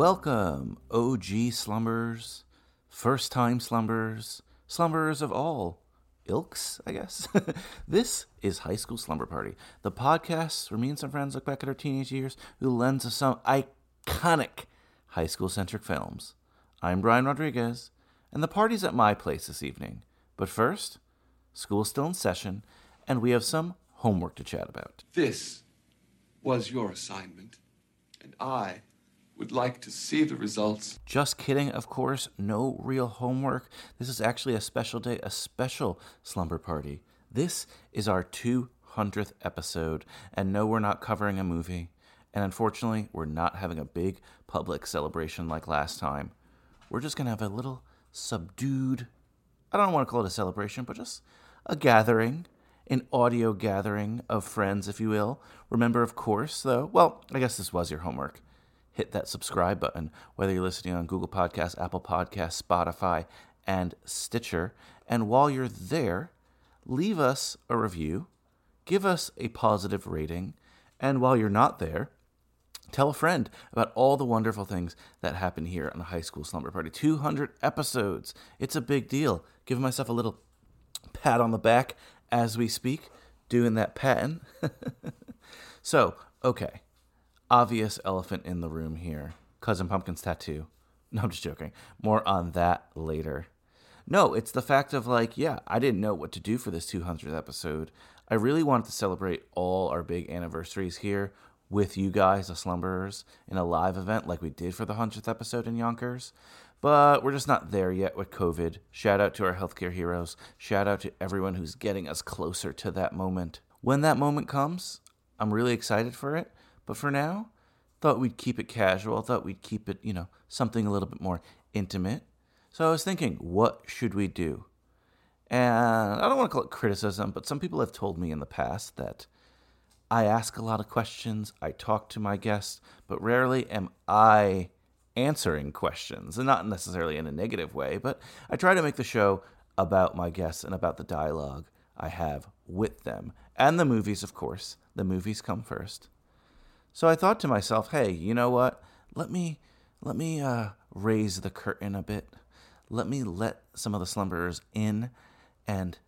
Welcome, OG slumbers, first time slumbers, slumberers of all ilks, I guess. this is High School Slumber Party, the podcast where me and some friends look back at our teenage years through the lens of some iconic high school centric films. I'm Brian Rodriguez, and the party's at my place this evening. But first, school's still in session, and we have some homework to chat about. This was your assignment, and I would like to see the results. Just kidding, of course. No real homework. This is actually a special day, a special slumber party. This is our 200th episode, and no, we're not covering a movie. And unfortunately, we're not having a big public celebration like last time. We're just going to have a little subdued, I don't want to call it a celebration, but just a gathering, an audio gathering of friends, if you will. Remember, of course, though, well, I guess this was your homework hit that subscribe button, whether you're listening on Google Podcasts, Apple Podcasts, Spotify, and Stitcher. And while you're there, leave us a review, give us a positive rating, and while you're not there, tell a friend about all the wonderful things that happen here on High School Slumber Party. 200 episodes. It's a big deal. Give myself a little pat on the back as we speak, doing that patting. so, okay obvious elephant in the room here Cousin Pumpkin's tattoo. No, I'm just joking. More on that later. No, it's the fact of like, yeah, I didn't know what to do for this 200th episode. I really wanted to celebrate all our big anniversaries here with you guys, the slumberers, in a live event like we did for the 100th episode in Yonkers. But we're just not there yet with COVID. Shout out to our healthcare heroes. Shout out to everyone who's getting us closer to that moment. When that moment comes, I'm really excited for it. But for now, thought we'd keep it casual. Thought we'd keep it, you know, something a little bit more intimate. So I was thinking, what should we do? And I don't want to call it criticism, but some people have told me in the past that I ask a lot of questions, I talk to my guests, but rarely am I answering questions, and not necessarily in a negative way, but I try to make the show about my guests and about the dialogue I have with them. And the movies, of course. The movies come first. So I thought to myself, hey, you know what? Let me let me uh, raise the curtain a bit. Let me let some of the slumberers in, and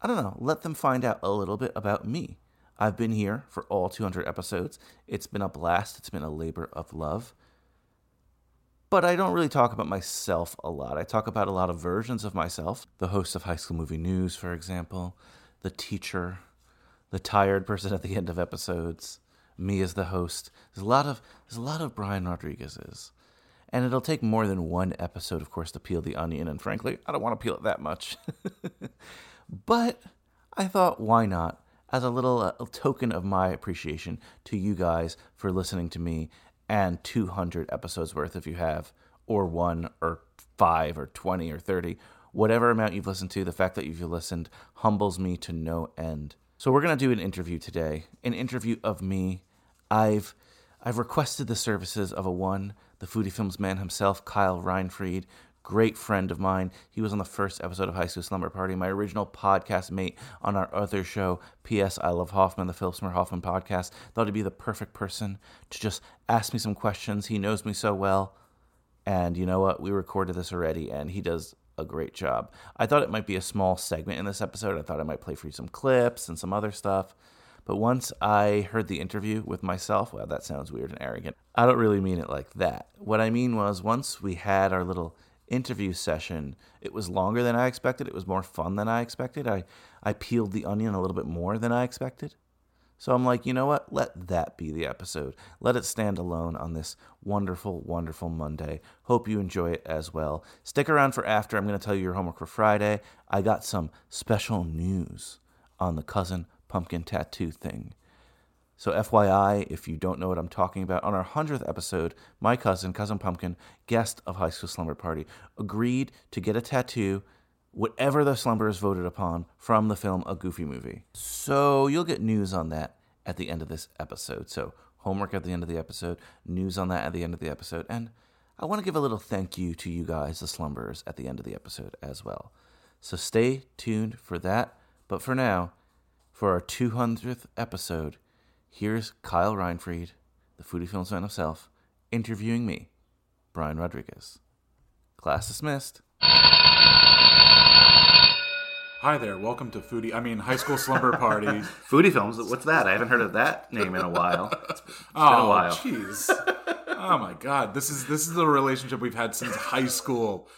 I don't know, let them find out a little bit about me. I've been here for all 200 episodes. It's been a blast. It's been a labor of love. But I don't really talk about myself a lot. I talk about a lot of versions of myself. The host of High School Movie News, for example, the teacher, the tired person at the end of episodes, me as the host. There's a lot of there's a lot of Brian Rodriguez's. And it'll take more than one episode, of course, to peel the onion, and frankly, I don't want to peel it that much. but I thought, why not? As a little uh, token of my appreciation to you guys for listening to me and 200 episodes worth if you have, or one, or five, or 20, or 30, whatever amount you've listened to, the fact that you've listened humbles me to no end. So we're gonna do an interview today, an interview of me. I've I've requested the services of a one, the Foodie Films man himself, Kyle Reinfried, great friend of mine. He was on the first episode of High School Slumber Party, my original podcast mate on our other show, P.S. I Love Hoffman, the Philip Smith Hoffman podcast. Thought he'd be the perfect person to just ask me some questions. He knows me so well. And you know what? We recorded this already, and he does a great job. I thought it might be a small segment in this episode. I thought I might play for you some clips and some other stuff. But once I heard the interview with myself, well, that sounds weird and arrogant. I don't really mean it like that. What I mean was, once we had our little interview session. It was longer than I expected. It was more fun than I expected. I, I peeled the onion a little bit more than I expected. So I'm like, you know what? Let that be the episode. Let it stand alone on this wonderful, wonderful Monday. Hope you enjoy it as well. Stick around for after. I'm going to tell you your homework for Friday. I got some special news on the cousin pumpkin tattoo thing. So, FYI, if you don't know what I'm talking about, on our 100th episode, my cousin, Cousin Pumpkin, guest of High School Slumber Party, agreed to get a tattoo, whatever the slumberers voted upon, from the film A Goofy Movie. So, you'll get news on that at the end of this episode. So, homework at the end of the episode, news on that at the end of the episode, and I want to give a little thank you to you guys, the slumberers, at the end of the episode as well. So, stay tuned for that. But for now, for our 200th episode, here's Kyle Reinfried, the Foodie Films man himself, interviewing me, Brian Rodriguez. Class dismissed. Hi there, welcome to Foodie. I mean, High School Slumber Party. Foodie Films, what's that? I haven't heard of that name in a while. It's been oh, a while. jeez. Oh my God, this is this is the relationship we've had since high school.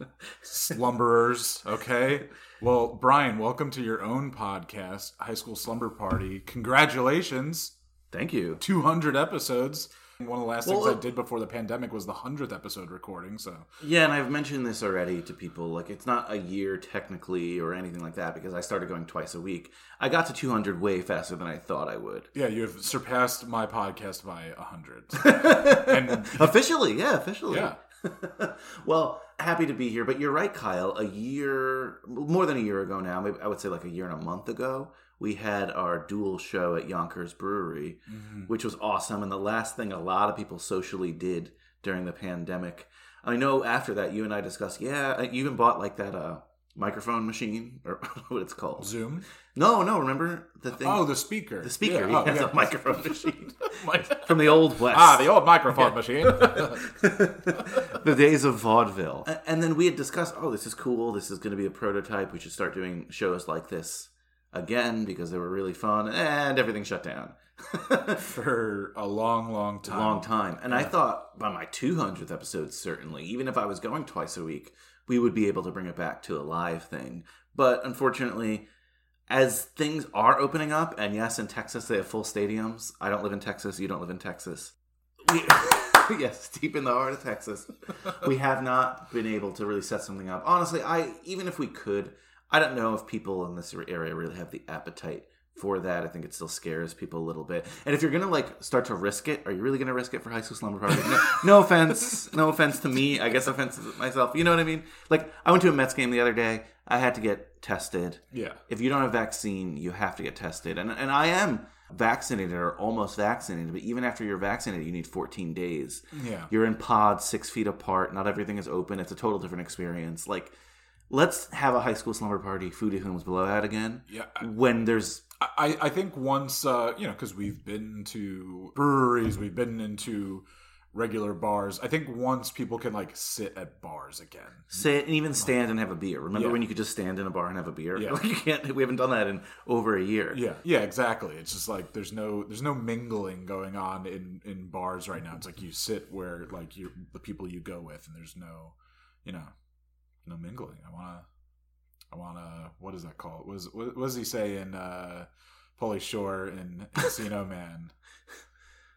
Slumberers, okay. Well, Brian, welcome to your own podcast, High School Slumber Party. Congratulations, Thank you. 200 episodes. One of the last Well, things I did before the pandemic was the 100th episode recording, so Yeah, and I've mentioned this already to people. Like, it's not a year technically or anything like that because I started going twice a week. I got to 200 way faster than I thought I would. yeah, you have surpassed my podcast by 100. and Officially, yeah, officially. yeah, well, happy to be here. But you're right, Kyle. A year, more than a year ago now, maybe I would say like a year and a month ago, we had our dual show at Yonkers Brewery, which was awesome. And the last thing a lot of people socially did during the pandemic. I know after that, you and I discussed, yeah, you even bought like that uh, microphone machine, or what it's called. Zoom. No, no, remember the thing? Oh, the speaker. the speaker. Yeah, oh, yeah, yeah. the microphone machine. From the old West. ah, the old microphone machine. the days of vaudeville. And then we had discussed, oh, this is cool. This is going to be a prototype. We should start doing shows like this again because they were really fun. And everything shut down. for a long, long time. Long time. And I thought by my 200th episode, certainly, even if I was going twice a week, we would be able to bring it back to a live thing. But unfortunately, as things are opening up, and yes, in Texas they have full stadiums. I don't live in Texas. You don't live in Texas. We, yes, deep in the heart of Texas, we have not been able to really set something up. Honestly, I even if we could, I don't know if people in this area really have the appetite for that. I think it still scares people a little bit. And if you're gonna like start to risk it, are you really gonna risk it for High School Slumber Party? No, no offense, no offense to me. I guess offense to myself. You know what I mean? Like I went to a Mets game the other day. I had to get tested. Yeah. If you don't have a vaccine, you have to get tested. And and I am vaccinated or almost vaccinated, but even after you're vaccinated, you need 14 days. Yeah. You're in pods six feet apart. Not everything is open. It's a total different experience. Like, let's have a high school slumber party, foodie films blowout again. Yeah. When there's I, I think once, uh, you know, because we've been to breweries, we've been into regular bars. I think once people can like sit at bars again. sit and even stand and have a beer. Remember Yeah. when you could just stand in a bar and have a beer? Yeah. Like you can't. We haven't done that in over a year. Yeah, yeah, exactly. It's just like there's no there's no mingling going on in in bars right now. It's like you sit where like you the people you go with, and there's no, you know, no mingling. I wanna, I wanna. What is that called? What, is, what, what does he say in uh, Pauly Shore in Encino Man?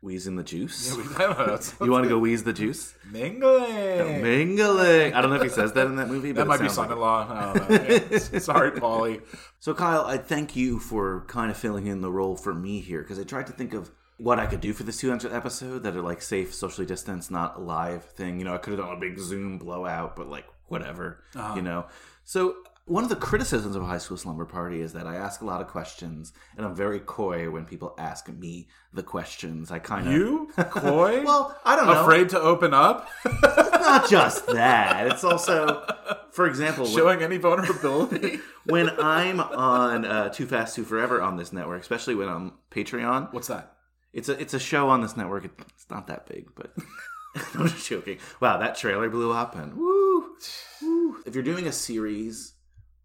Wheeze in the juice. Yeah, we, know. You want to go wheeze the juice? mingling? Mingling. I don't know if he says that in that movie. But That might be son-in-law. Yeah. Sorry, Pauly. So, Kyle, I thank you for kind of filling in the role for me here because I tried to think of what I could do for this 200th episode that are like safe, socially distanced, not a live thing. You know, I could have done a big Zoom blowout, but like whatever, you know. So, one of the criticisms of a high school slumber party is that I ask a lot of questions and I'm very coy when people ask me the questions. I kind of. You coy? Well, I don't know. afraid to open up, Not just that. It's also, for example, when- showing any vulnerability. when I'm on uh, Too Fast Too Forever on this network, especially when I'm Patreon, What's that? it's a it's a show on this network. It's not that big, but I'm just joking. Wow, that trailer blew up, and woo, woo. If you're doing a series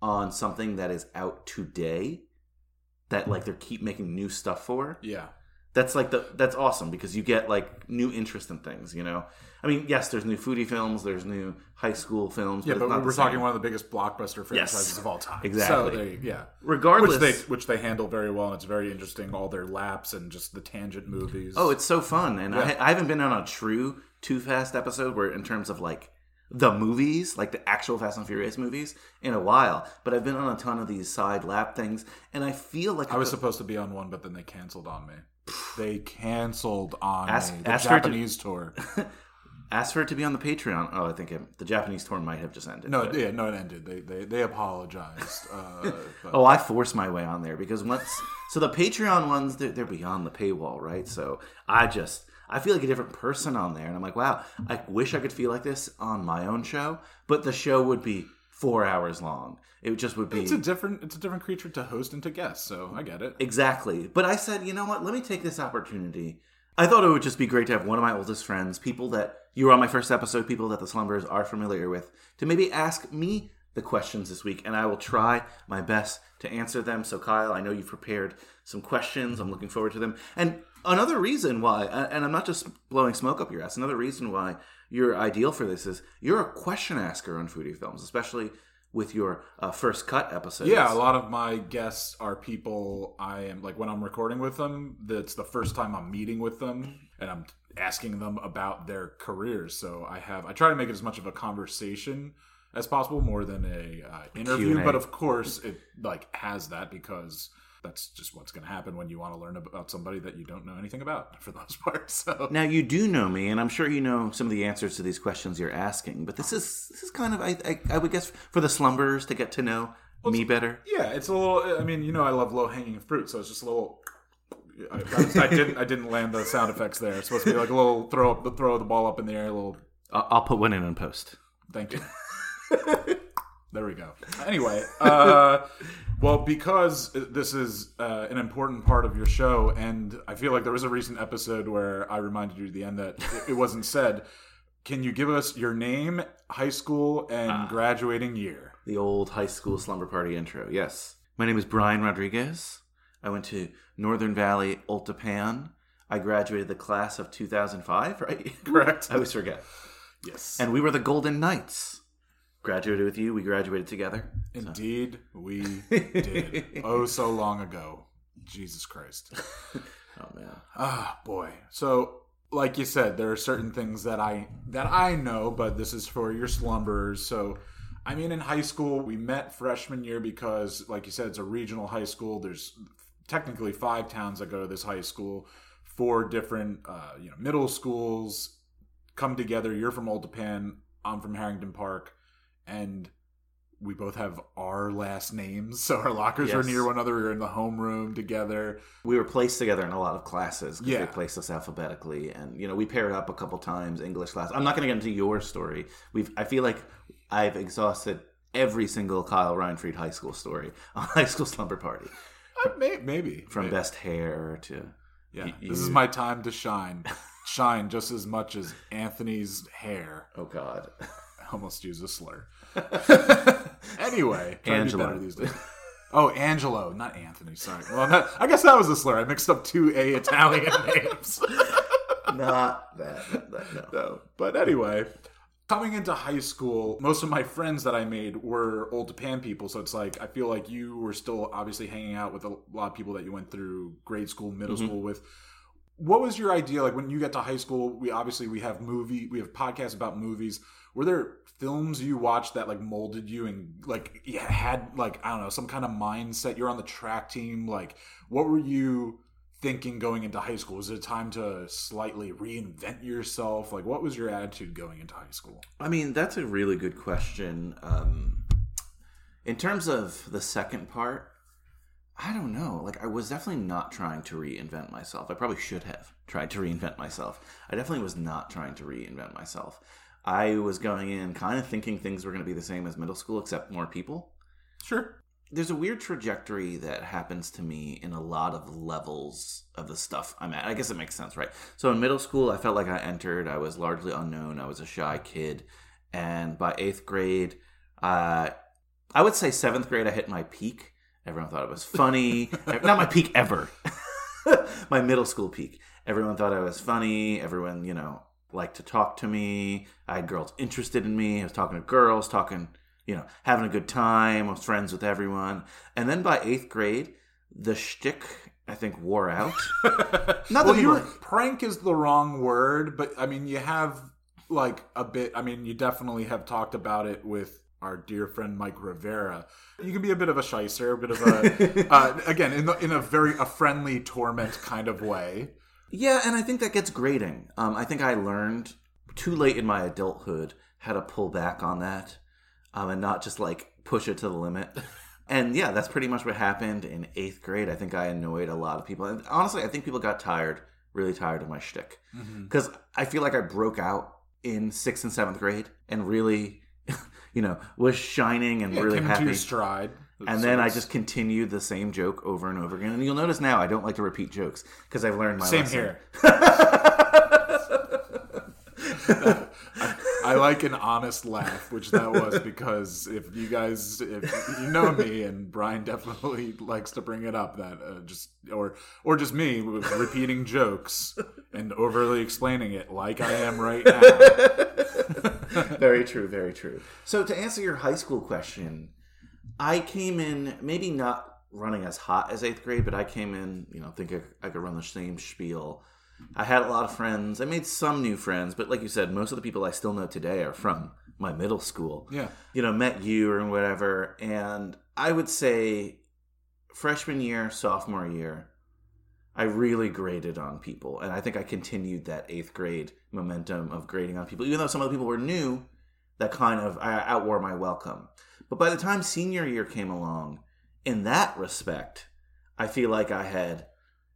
on something that is out today, that like they keep making new stuff for, Yeah. That's like the that's awesome because you get like new interest in things. You know, I mean, yes, there's new foodie films, there's new high school films. Yeah, but, but we're talking one of the biggest blockbuster franchises Yes. of all time. Exactly. So they, yeah. Regardless- which they which they handle very well, and it's very interesting. All their laps and just the tangent movies. Oh, it's so fun, and Yeah. I, I haven't been on a true Too Fast episode where, in terms of like the movies, like the actual Fast and Furious movies, in a while. But I've been on a ton of these side lap things, and I feel like I was supposed to be on one, but then they canceled on me. They canceled on Ask- me. The ask it to- Japanese tour. asked for it to be on the Patreon. Oh, I think it, the Japanese tour might have just ended. No, but- yeah, no, it ended. They they, they apologized. Uh, but- Oh, I forced my way on there because once so the Patreon ones they're, they're beyond the paywall, right? So I just I feel like a different person on there, and I'm like, wow, I wish I could feel like this on my own show, but the show would be four hours long. It just would be it's a different it's a different creature to host and to guest. So I get it. Exactly. But I said, you know what? Let me take this opportunity. I thought it would just be great to have one of my oldest friends, people that you were on my first episode, people that the slumbers are familiar with, to maybe ask me the questions this week, and I will try my best to answer them. So, Kyle, I know you've prepared some questions. I'm looking forward to them. And another reason why, and I'm not just blowing smoke up your ass, another reason why you're ideal for this is you're a question asker on foodie films, especially with your uh, first cut episodes. Yeah, a lot of my guests are people I am like when I'm recording with them. That's the first time I'm meeting with them, and I'm asking them about their careers. So I have I try to make it as much of a conversation as possible, more than a uh, interview. Q&A. But of course, it like has that because that's just what's going to happen when you want to learn about somebody that you don't know anything about for the most part. So Now you do know me, and I'm sure you know some of the answers to these questions you're asking. But this is this is kind of I I, I would guess for the slumbers to get to know me better. Yeah, it's a little. I mean, you know, I love low hanging fruit, so it's just a little. I, I, I didn't. I didn't land the sound effects there. It's supposed to be like a little throw up, the throw the ball up in the air. A little. I'll, I'll put one in on post. Thank you. there we go. Anyway, uh, well, because this is uh, an important part of your show, and I feel like there was a recent episode where I reminded you at the end that it- it wasn't said. Can you give us your name, high school, and graduating year? The old high school slumber party intro. Yes, my name is Brian Rodriguez. I went to Northern Valley Old Tappan. I graduated the class of 2005. Right? Correct. I always forget. Yes. And we were the Golden Knights. Graduated with you. We graduated together. Indeed, we did. Oh, so long ago. Jesus Christ. Oh man. Ah, boy. So, like you said, there are certain things that I that I know, but this is for your slumberers. So, I mean, in high school, we met freshman year because, like you said, it's a regional high school. There's technically five towns that go to this high school. Four different, uh, you know, middle schools come together. You're from Old Tappan. I'm from Harrington Park, and we both have our last names, so our lockers Yes. near one another. We were in the homeroom together. we were placed together in a lot of classes because Yeah. they placed us alphabetically and you know we paired up a couple times english class i'm not going to get into your story we've i feel like i've exhausted every single kyle reinfried high school story on high school slumber party Uh, may- maybe from maybe. best hair to Yeah, Y- this is my time to shine. shine just as much as Anthony's hair. oh god almost used a slur. anyway, trying to be Angelo. these days. Oh, Angelo, not Anthony. Sorry. Well, not, I guess that was a slur. I mixed up two A Italian names. not that, not that no no, but anyway, coming into high school, most of my friends that I made were Old Tappan people. So it's like I feel like you were still obviously hanging out with a lot of people that you went through grade school, middle mm-hmm. school with. What was your idea like when you get to high school? We obviously we have movie, we have podcasts about movies. Were there films you watched that like molded you and like had like I don't know some kind of mindset? You're on the track team. Like, what were you? thinking going into high school? Was it time to slightly reinvent yourself? Like, what was your attitude going into high school? I mean, that's a really good question. Um, in terms of the second part, I don't know. Like, I was definitely not trying to reinvent myself. I probably should have tried to reinvent myself. I definitely was not trying to reinvent myself. I was going in kind of thinking things were going to be the same as middle school, except more people. Sure. There's a weird trajectory that happens to me in a lot of levels of the stuff I'm at. I guess it makes sense, right? So in middle school, I felt like I entered. I was largely unknown. I was a shy kid, and by eighth grade, uh, I would say seventh grade, I hit my peak. Everyone thought it was funny. Not my peak ever. my middle school peak. Everyone thought I was funny. Everyone, you know, liked to talk to me. I had girls interested in me. I was talking to girls, talking, you know, having a good time. I was friends with everyone. And then by eighth grade, the shtick I think wore out. Not well, that you're, people- prank is the wrong word, but I mean, you have like a bit. I mean, you definitely have talked about it with our dear friend Mike Rivera. You can be a bit of a shyster, a bit of a uh, again in the, in a very a friendly torment kind of way. Yeah, and I think that gets grating. Um, I think I learned too late in my adulthood how to pull back on that um, and not just like push it to the limit. And yeah, that's pretty much what happened in eighth grade. I think I annoyed a lot of people. And honestly, I think people got tired, really tired of my shtick. Because I feel like I broke out in sixth and seventh grade and really, you know, was shining and Yeah, really came happy. your stride, And So then I just continue the same joke over and over again. And you'll notice now I don't like to repeat jokes because I've learned my same lesson. here. I like an honest laugh, which that was because if you guys, if you know me, and Brian definitely likes to bring it up, that uh, just or or just me repeating jokes and overly explaining it, like I am right now. very true, very true. So to answer your high school question, I came in maybe not running as hot as eighth grade, but I came in, you know, think I, I could run the same spiel. I had a lot of friends. I made some new friends, but like you said, most of the people I still know today are from my middle school. Yeah. You know, met you or whatever. And I would say freshman year, sophomore year, I really graded on people. And I think I continued that eighth grade momentum of grading on people. Even though some of the people were new, that kind of I outwore my welcome. But by the time senior year came along, in that respect, I feel like I had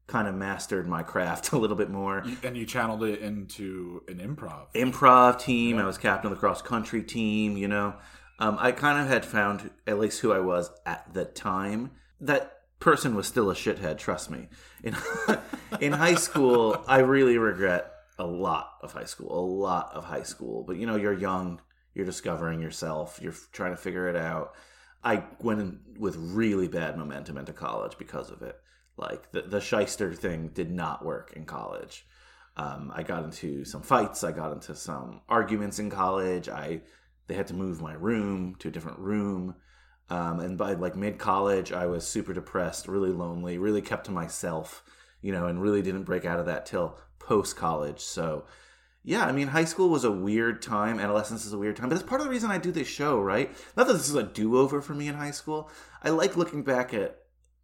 kind of mastered my craft a little bit more. And you channeled it into an improv. Improv team, I was captain of the cross country team, you know. Um, I kind of had found at least who I was at the time. That person was still a shithead, trust me. In, in high school, I really regret a lot of high school, a lot of high school. But you know, you're young, you're discovering yourself, you're trying to figure it out. I went in with really bad momentum into college because of it. Like the the shyster thing did not work in college. Um, I got into some fights. I got into some arguments in college. I they had to move my room to a different room. Um, and by like mid college, I was super depressed, really lonely, really kept to myself, you know, and really didn't break out of that till post college. So, yeah, I mean, high school was a weird time. Adolescence is a weird time, but that's part of the reason I do this show, right? Not that this is a do over for me in high school. I like looking back at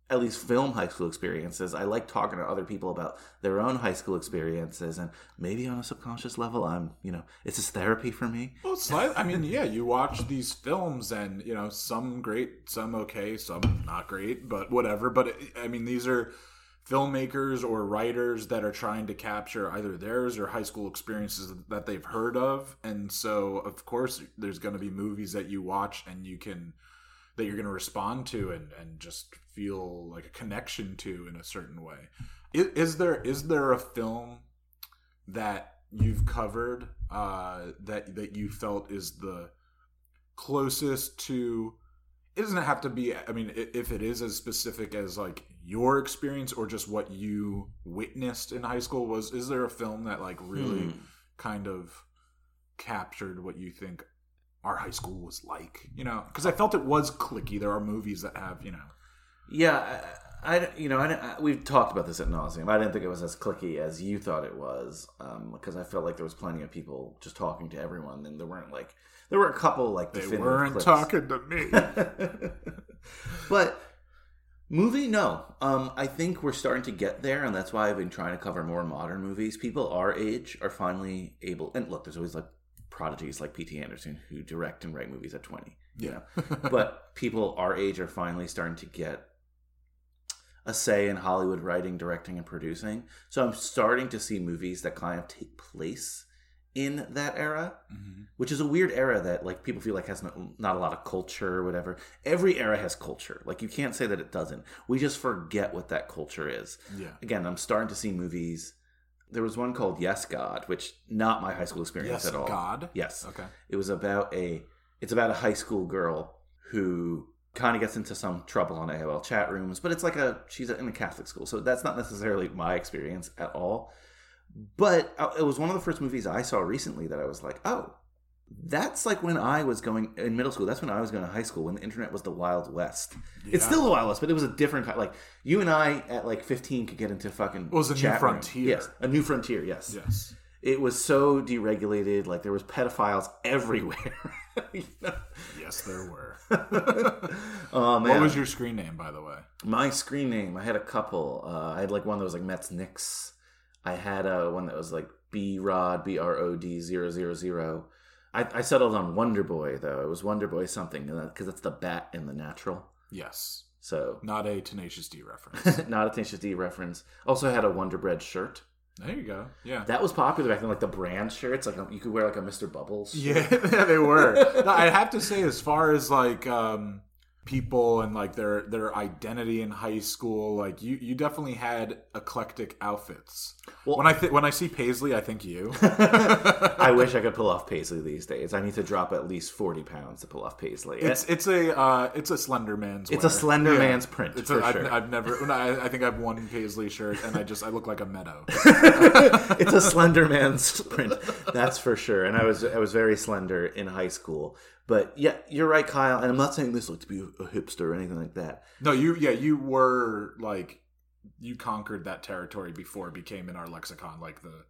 at least film high school experiences. I like talking to other people about their own high school experiences, and maybe on a subconscious level, I'm, you know, it's just therapy for me. Well, slightly. I mean, yeah, you watch these films, and you know, some great, some okay, some not great, but whatever. But I mean, these are filmmakers or writers that are trying to capture either theirs or high school experiences that they've heard of, and so of course, there's going to be movies that you watch and you can that you're going to respond to and and just feel like a connection to in a certain way. Is, is there is there a film that you've covered uh, that that you felt is the closest to? It doesn't have to be. I mean, if it is as specific as like your experience or just what you witnessed in high school, was is there a film that like really Hmm. kind of captured what you think our high school was like? You know, because I felt it was clicky. There are movies that have you know. Yeah, I, I- you know, I, I- we've talked about this at nauseum. I didn't think it was as clicky as you thought it was, because I felt like there was plenty of people just talking to everyone, and there weren't like there were a couple like They weren't clips. talking to me. but movie, no. Um, I think we're starting to get there, and that's why I've been trying to cover more modern movies. People our age are finally able, and look, there's always like prodigies like P.T. Anderson who direct and write movies at 20. You know, but people our age are finally starting to get a say in Hollywood writing, directing, and producing. So I'm starting to see movies that kind of take place in that era, mm-hmm. which is a weird era that like people feel like has no, not a lot of culture or whatever. Every era has culture. Like you can't say that it doesn't. We just forget what that culture is. Yeah. Again, I'm starting to see movies. There was one called Yes God, which not my high school experience Yes, at all. God? Yes. Okay. It was about a it's about a high school girl who kind of gets into some trouble on AOL chat rooms, but it's like a she's in a Catholic school, so that's not necessarily my experience at all. But uh, it was one of the first movies I saw recently that I was like, oh, that's like when I was going in middle school. That's when I was going to high school when the internet was the Wild West. It's still the Wild West, but it was a different kind. Like you and I at like 15 could get into fucking. It was a new chat room. frontier. Yes, a new frontier. Yes. Yes. It was so deregulated. Like there was pedophiles everywhere. You know? Yes, there were. oh man. What was your screen name, by the way? My screen name, I had a couple. Uh, I had like one that was like Mets Knicks. I had a one that was like B Rod, B R O D zero zero zero. I, I settled on Wonder Boy, though. It was Wonder Boy something, because it's the bat in the natural. Yes. So, Not a Tenacious D reference. not a Tenacious D reference. Also had a Wonder Bread shirt. there you go. Yeah. That was popular back then, like the brand shirts. Like you could wear like a Mr. Bubbles. Yeah, yeah, they were. No, I have to say, as far as like um, people and like their their identity in high school, like you you definitely had eclectic outfits. Well- when I th- when I see Paisley, I think you. I wish I could pull off Paisley these days. I need to drop at least 40 pounds to pull off Paisley. It's it's a uh, it's a slender man's. It's a wear. slender man's print, It's for a, I've, sure. I've never. I, I think I have one Paisley shirt, and I just I look like a meadow. it's a slender man's print that's for sure and i was i was very slender in high school but yeah you're right kyle and i'm not saying this like to be a hipster or anything like that. No, you yeah you were like you conquered that territory before it became in our lexicon like the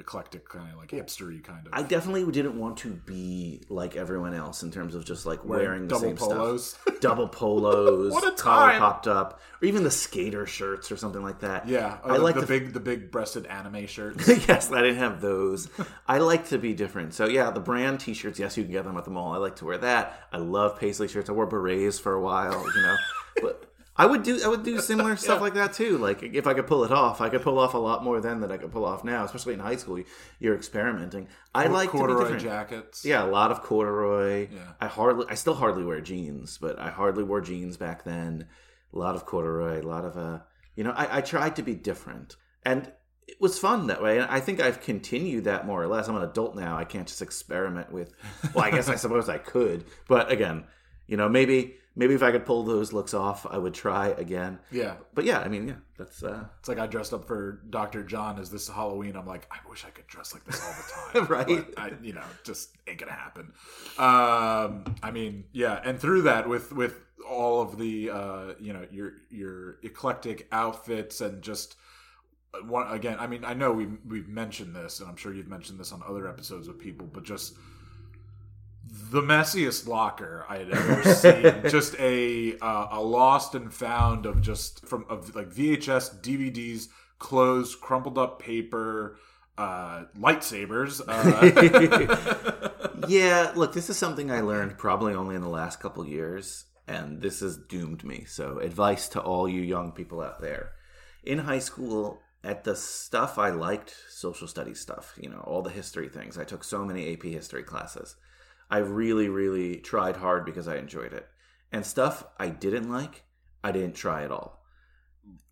eclectic kind of like hipstery kind of. i definitely didn't want to be like everyone else in terms of just like wearing, the double same polos. stuff double polos What a collar popped up or even the skater shirts or something like that Yeah, i the, like the to big the big breasted anime shirts. yes, I didn't have those. I like to be different. So yeah, the brand T-shirts. Yes, you can get them at the mall. I like to wear that. I love paisley shirts. I wore berets for a while, you know. but I would do I would do similar stuff like that too. Like if I could pull it off, I could pull off a lot more then than I could pull off now. Especially in high school, you're experimenting. I like to be corduroy different. jackets. Yeah, a lot of corduroy. Yeah. I hardly, I still hardly wear jeans, but I hardly wore jeans back then. A lot of corduroy, a lot of uh, you know, I, I tried to be different, and it was fun that way. And I think I've continued that more or less. I'm an adult now. I can't just experiment with. Well, I guess I suppose I could, but again, you know, maybe maybe if I could pull those looks off, I would try again. yeah. But yeah, I mean, yeah, that's uh, It's like I dressed up for Dr. John as this Halloween. I'm like, I wish I could dress like this all the time. Right. But I, you know, just ain't gonna happen. Um, I mean, yeah, and through that, with with all of the, uh, you know, your your eclectic outfits and just uh, one again. I mean, I know we we've mentioned this, and I'm sure you've mentioned this on other episodes with people, but just the messiest locker I had ever seen. just a uh, a lost and found of just from of like VHS, DVDs, clothes, crumpled up paper, uh, lightsabers. Uh, yeah, look, this is something I learned probably only in the last couple years, and this has doomed me. So, advice to all you young people out there. In high school, at the stuff I liked, social studies stuff, you know, all the history things, I took so many AP history classes. I really, really tried hard because I enjoyed it. And stuff I didn't like, I didn't try at all.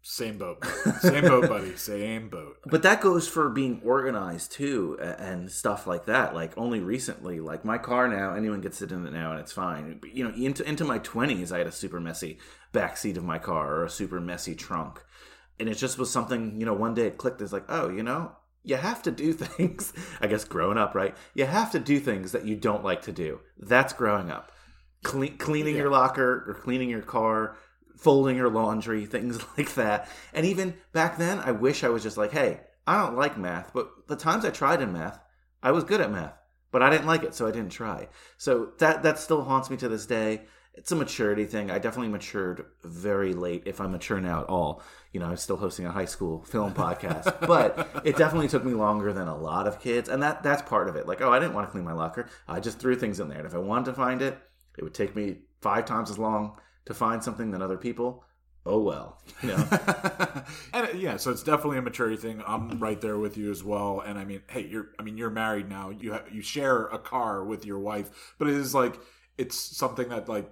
same boat, same boat, buddy. Same boat. But that goes for being organized too, and stuff like that. Like only recently, like my car now, anyone gets it in it now, and it's fine. But, you know, into into my twenties, I had a super messy backseat of my car or a super messy trunk, and it just was something. You know, one day it clicked. It's like, oh, you know, you have to do things. I guess growing up, right? You have to do things that you don't like to do. That's growing up. Cle- cleaning your locker or cleaning your car, folding your laundry, things like that. And even back then, I wish I was just like, hey, I don't like math, but the times I tried in math, I was good at math, but I didn't like it, so I didn't try. So that that still haunts me to this day. It's a maturity thing. I definitely matured very late, if I mature now at all. You know, I'm still hosting a high school film podcast, but it definitely took me longer than a lot of kids, and that that's part of it. Like, oh, I didn't want to clean my locker. I just threw things in there, and if I wanted to find it, it would take me five times as long to find something than other people. Oh well, you know. and yeah, so it's definitely a maturity thing. I'm right there with you as well. And I mean, hey, you're I mean, you're married now. You ha- you share a car with your wife, but it is like it's something that like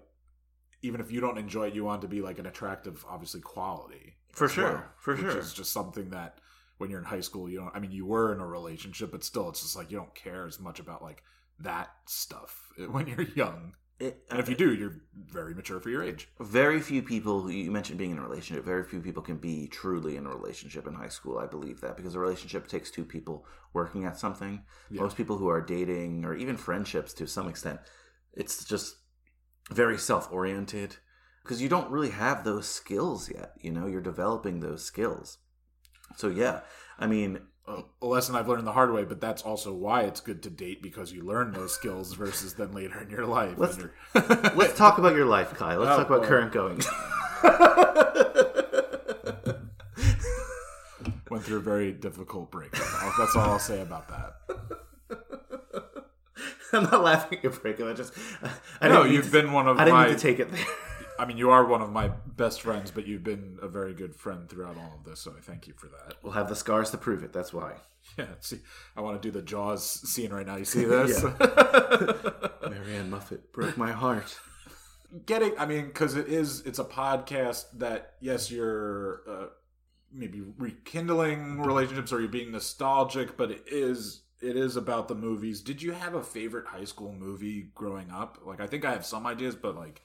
even if you don't enjoy it, you want it to be like an attractive, obviously quality For sure, well, for which sure. is just something that when you're in high school, you don't. I mean, you were in a relationship, but still, it's just like you don't care as much about like that stuff when you're young. it, And if you uh, do, you're very mature for your age. very few people you mentioned being in a relationship very few people can be truly in a relationship in high school i believe that because a relationship takes two people working at something most people who are dating or even friendships to some extent it's just very self-oriented because you don't really have those skills yet you know you're developing those skills so yeah i mean a lesson I've learned the hard way, but that's also why it's good to date because you learn those skills versus then later in your life. Let's- let's talk about your life kyle let's Oh, talk about boy. current going went through a very difficult breakup. That's all I'll say about that. i'm not laughing at breakup i just i No, you've to- been one of i didn't my. mean to take it there I mean, you are one of my best friends, but you've been a very good friend throughout all of this, so I thank you for that. we'll have the scars to prove it that's why Yeah, see, I want to do the Jaws scene right now. You see this? marianne muffet broke my heart Getting, I mean, because it is, it's a podcast that, yes, you're uh, maybe rekindling relationships or you're being nostalgic, but it is. It is about the movies. Did you have a favorite high school movie growing up? Like, I think I have some ideas, but like,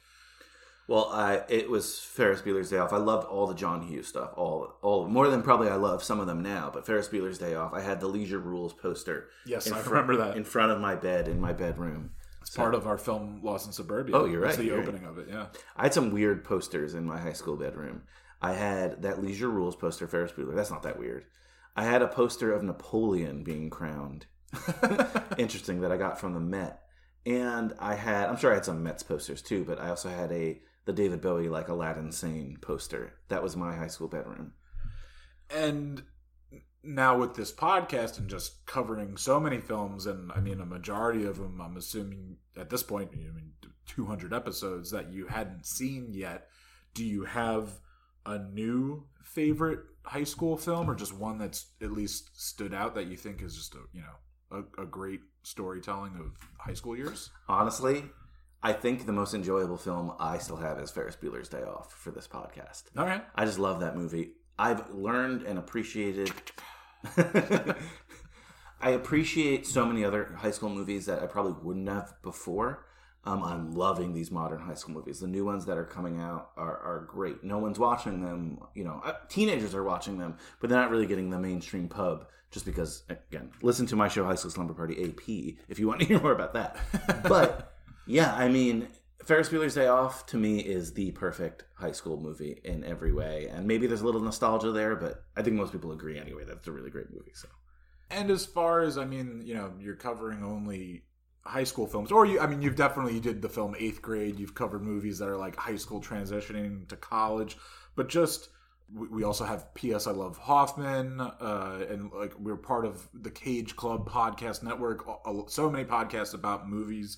Well, I it was Ferris Bueller's Day Off. I loved all the John Hughes stuff, all all more than probably I love some of them now. But Ferris Bueller's Day Off, I had the Leisure Rules poster. Yes, I fr- remember that. in front of my bed in my bedroom. it's part of our film Lost in Suburbia. Oh, you're right, the you're right. opening of it. Yeah. I had some weird posters in my high school bedroom. I had that Leisure Rules poster, Ferris Bueller. That's not that weird. I had a poster of Napoleon being crowned. Interesting that I got from the Met. And I had, I'm sure I had some Mets posters too, but I also had a the David Bowie like Aladdin Sane poster. That was my high school bedroom. and now with this podcast and just covering so many films and i mean a majority of them i'm assuming at this point i mean 200 episodes that you hadn't seen yet do you have a new favorite high school film or just one that's at least stood out that you think is just a you know a, a great storytelling of high school years Honestly, I think the most enjoyable film I still have is Ferris Bueller's Day Off for this podcast. all right I just love that movie. I've learned and appreciated. I appreciate so many other high school movies that I probably wouldn't have before. Um, I'm loving these modern high school movies. The new ones that are coming out are, are great. No one's watching them. You know, uh, teenagers are watching them, but they're not really getting the mainstream pub. Just because, again, listen to my show, High School Slumber Party AP, if you want to hear more about that. but yeah, I mean, Ferris Bueller's Day Off to me is the perfect high school movie in every way. And maybe there's a little nostalgia there, but I think most people agree anyway that it's a really great movie. So And as far as I mean, you know, you're covering only high school films, or you, I mean, you've definitely you did the film Eighth Grade. You've covered movies that are like high school transitioning to college, but just we we also have P.S. I Love Hoffman, uh, and like we're part of the Cage Club podcast network. So many podcasts about movies.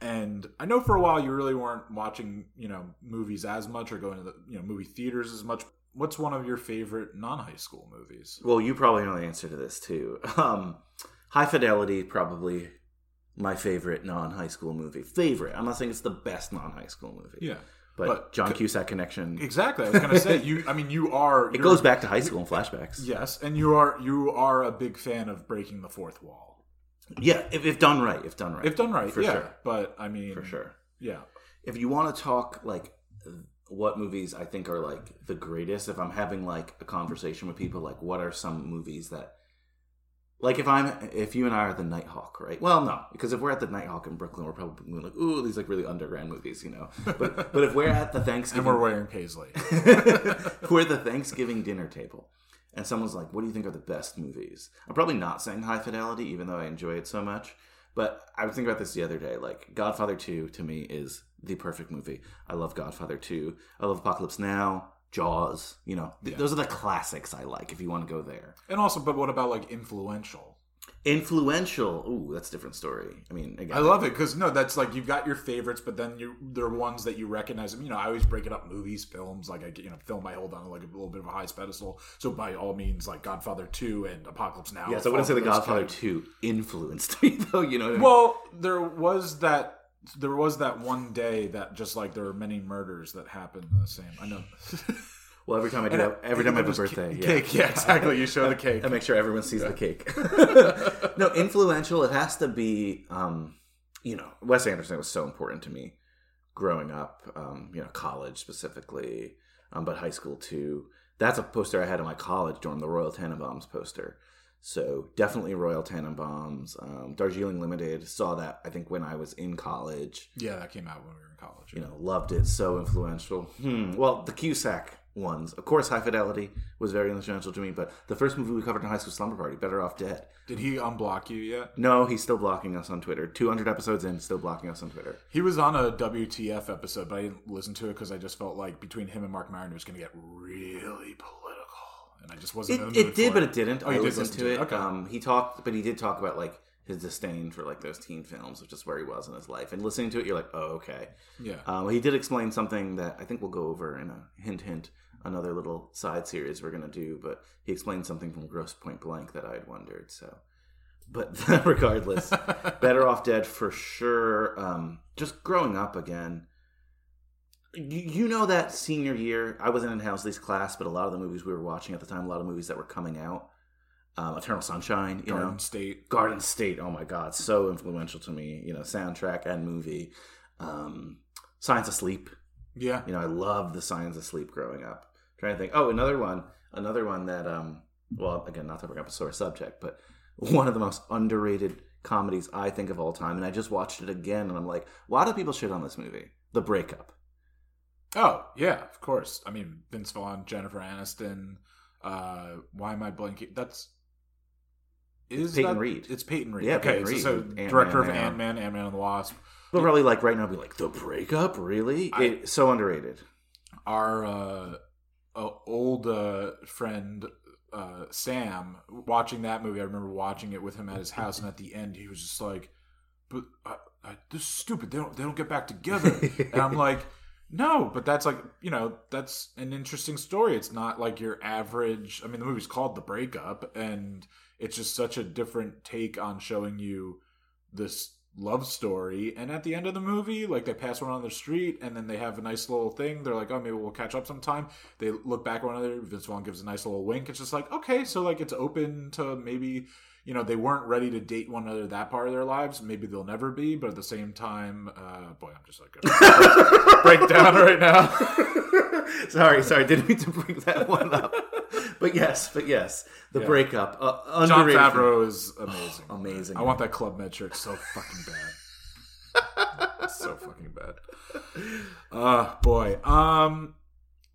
And I know for a while you really weren't watching, you know, movies as much or going to the, you know, movie theaters as much. What's one of your favorite non-high school movies? Well, you probably know the answer to this too. Um, High Fidelity, probably my favorite non-high school movie. Favorite. I'm not saying it's the best non-high school movie. Yeah. but, but- John Cusack connection. Exactly. I was gonna say you. I mean, you are. It goes back to high school and flashbacks. Yes, and you are you are a big fan of breaking the fourth wall. Yeah, if, if done right, if done right, If done right, for yeah. sure, But I mean, for sure. yeah. If you want to talk like what movies I think are like the greatest, if I'm having like a conversation with people, like what are some movies that, like if I'm if you and I are the Nitehawk, right? Well, no, because if we're at the Nitehawk in Brooklyn, we're probably like, ooh, these like really underground movies, you know. But but if we're at the And Thanksgiving, we're wearing paisley. we're at the Thanksgiving dinner table, and someone's like, "What do you think are the best movies?" I'm probably not saying High Fidelity, even though I enjoy it so much. But I was thinking about this the other day. Like Godfather Two to me is the perfect movie. I love Godfather Two. I love Apocalypse Now, Jaws. You know, th- those are the classics I like. If you want to go there, and also, but what about like influential? influential. Ooh, that's a different story. I mean, again, I love it because no, that's like you've got your favorites, but then you there are ones that you recognize. You know, I always break it up: movies, films. Like I, you know, film I hold on like a little bit of a high pedestal. So by all means, like Godfather Two and Apocalypse Now. Yeah, so I wouldn't say The Godfather. Two influenced me, though. You know, I mean? Well, there was that. There was that one day that just like there were many murders that happened the same. I know. well, every time I do, And that, every time I have a birthday, ca- yeah. cake. Yeah, exactly. You show the cake. I make sure everyone sees the cake. no, influential. It has to be. Um, you know, Wes Anderson was so important to me growing up. Um, you know, college specifically, um, but high school too. That's a poster I had in my college dorm, the Royal Tenenbaums poster. So definitely Royal Tenenbaums. Um, Darjeeling Limited saw that I think when I was in college. Yeah, that came out when we were in college. You know, loved it. So influential. Hmm. Well, the Cusack ones, of course, High Fidelity was very influential to me. But the first movie we covered in High School Slumber Party, Better Off Dead. Did he unblock you yet? No, he's still blocking us on Twitter. Two hundred episodes in, still blocking us on Twitter. He was on a WTF episode, but I didn't listen to it because I just felt like between him and Marc Maron, it was going to get really political, and I just wasn't. It, it did, but it didn't. Oh, I did listened listen to it. Okay. Um, he talked, but he did talk about like his disdain for like those teen films, which is where he was in his life. And listening to it, you're like, oh, okay. yeah. Um, he did explain something that I think we'll go over in a hint, hint, another little side series we're gonna do. But he explained something from Grosse Pointe Blank that I had wondered. So, but regardless, Better Off Dead for sure. Um, just growing up again. You, know that senior year, I wasn't in Housley's class, but a lot of the movies we were watching at the time, a lot of movies that were coming out, um, Eternal Sunshine, you Garden know, State. Garden State. Oh my God, so influential to me. You know, soundtrack and movie. Um, Science of Sleep. Yeah. You know, I love the Science of Sleep growing up. trying to think. Oh, another one. Another one that. Um, well, again, not to bring up a sore subject, but one of the most underrated comedies I think of all time. And I just watched it again, and I'm like, why do people shit on this movie? The Breakup. Oh yeah, of course. I mean, Vince Vaughn, Jennifer Aniston. Uh, why am I blanking? That's is Peyton that- Reed. It's Peyton Reed. Yeah, okay, Peyton so- Reed. so director of. Ant Man, Ant Man and the Wasp. But probably like right now, be like the Breakup. Really? I- It, so underrated. Our uh, uh, old uh, friend uh, Sam watching that movie. I remember watching it with him at his house, and at the end, he was just like, "But this is stupid. They don't they don't get back together." and I'm like. No, but that's like you know that's an interesting story. It's not like your average. I mean, the movie's called The Breakup, and it's just such a different take on showing you this love story. And at the end of the movie, like they pass around the street, and then they have a nice little thing. They're like, "Oh, maybe we'll catch up sometime." They look back at one another. Vince Vaughn gives a nice little wink. It's just like, okay, so like it's open to maybe you know they weren't ready to date one another that part of their lives. Maybe they'll never be, but at the same time, uh, boy, I'm just like break down right now. sorry, sorry, didn't mean to bring that one up. But yes, but yes, the Yeah. breakup. Uh, Jon. Favreau is amazing. Amazing. I want that Club metric so fucking bad. so fucking bad. Uh boy. Um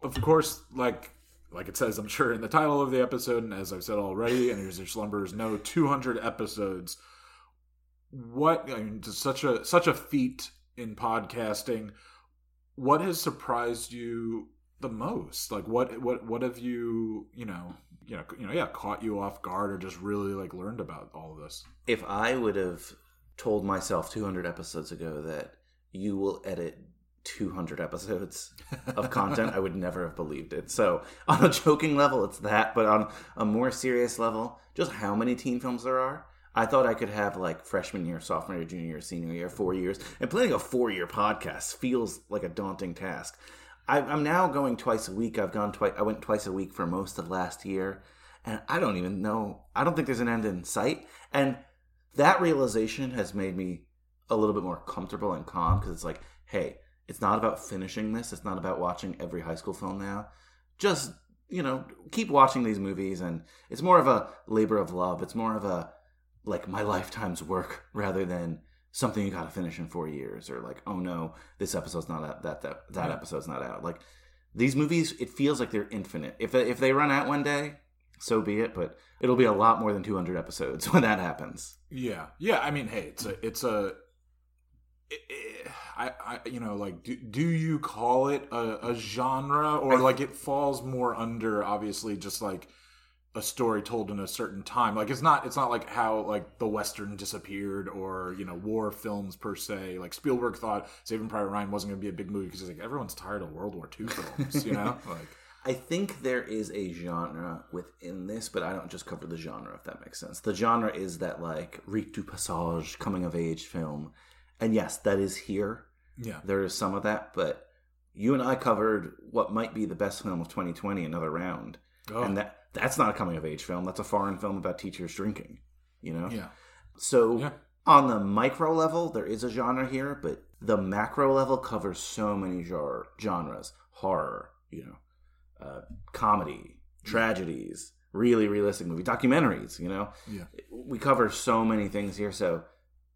of course, like like it says, I'm sure in the title of the episode, and as I've said already, and your slumbers, no 200 episodes. What I mean, just such a such a feat in podcasting. What has surprised you the most? Like, what what what have you you know you know you know yeah caught you off guard or just really like learned about all of this? if I would have told myself 200 episodes ago that you will edit 200 episodes of content, I would never have believed it. So, on a joking level, it's that, but on a more serious level, just how many teen films there are. I thought I could have like freshman year, sophomore year, junior year, senior year, four years, and planning a four year podcast feels like a daunting task. I, I'm now going twice a week. I've gone twice. I went twice a week for most of last year, and I don't even know. I don't think there's an end in sight. And that realization has made me a little bit more comfortable and calm because it's like, hey, it's not about finishing this. It's not about watching every high school film now. Just you know, keep watching these movies, and it's more of a labor of love. It's more of a like my lifetime's work rather than something you got to finish in four years or like oh no this episode's not out that that that Yeah. episode's not out like these movies it feels like they're infinite if they, if they run out one day so be it but it'll be a lot more than 200 episodes when that happens Yeah, yeah. I mean, hey, it's a, it's a, I, I, you know, like, do, do you call it a, a genre, or like it falls more under obviously just like a story told in a certain time? Like, it's not, it's not like how like the western disappeared, or you know, war films per se. Like Spielberg thought Saving Private Ryan wasn't going to be a big movie because he's like everyone's tired of World War II films, you know, like. I think there is a genre within this, but I don't just cover the genre, if that makes sense. The genre is that, like, rite du passage, coming of age film. And yes, that is here. Yeah, There is some of that, but you and I covered what might be the best film of 2020, Another Round. oh, And that that's not a coming of age film. That's a foreign film about teachers drinking, you know? yeah, So yeah. on the micro level, there is a genre here, but the macro level covers so many jar- genres: horror, you know, uh, comedy, tragedies, really realistic movie, documentaries. You know, Yeah. we cover so many things here. So,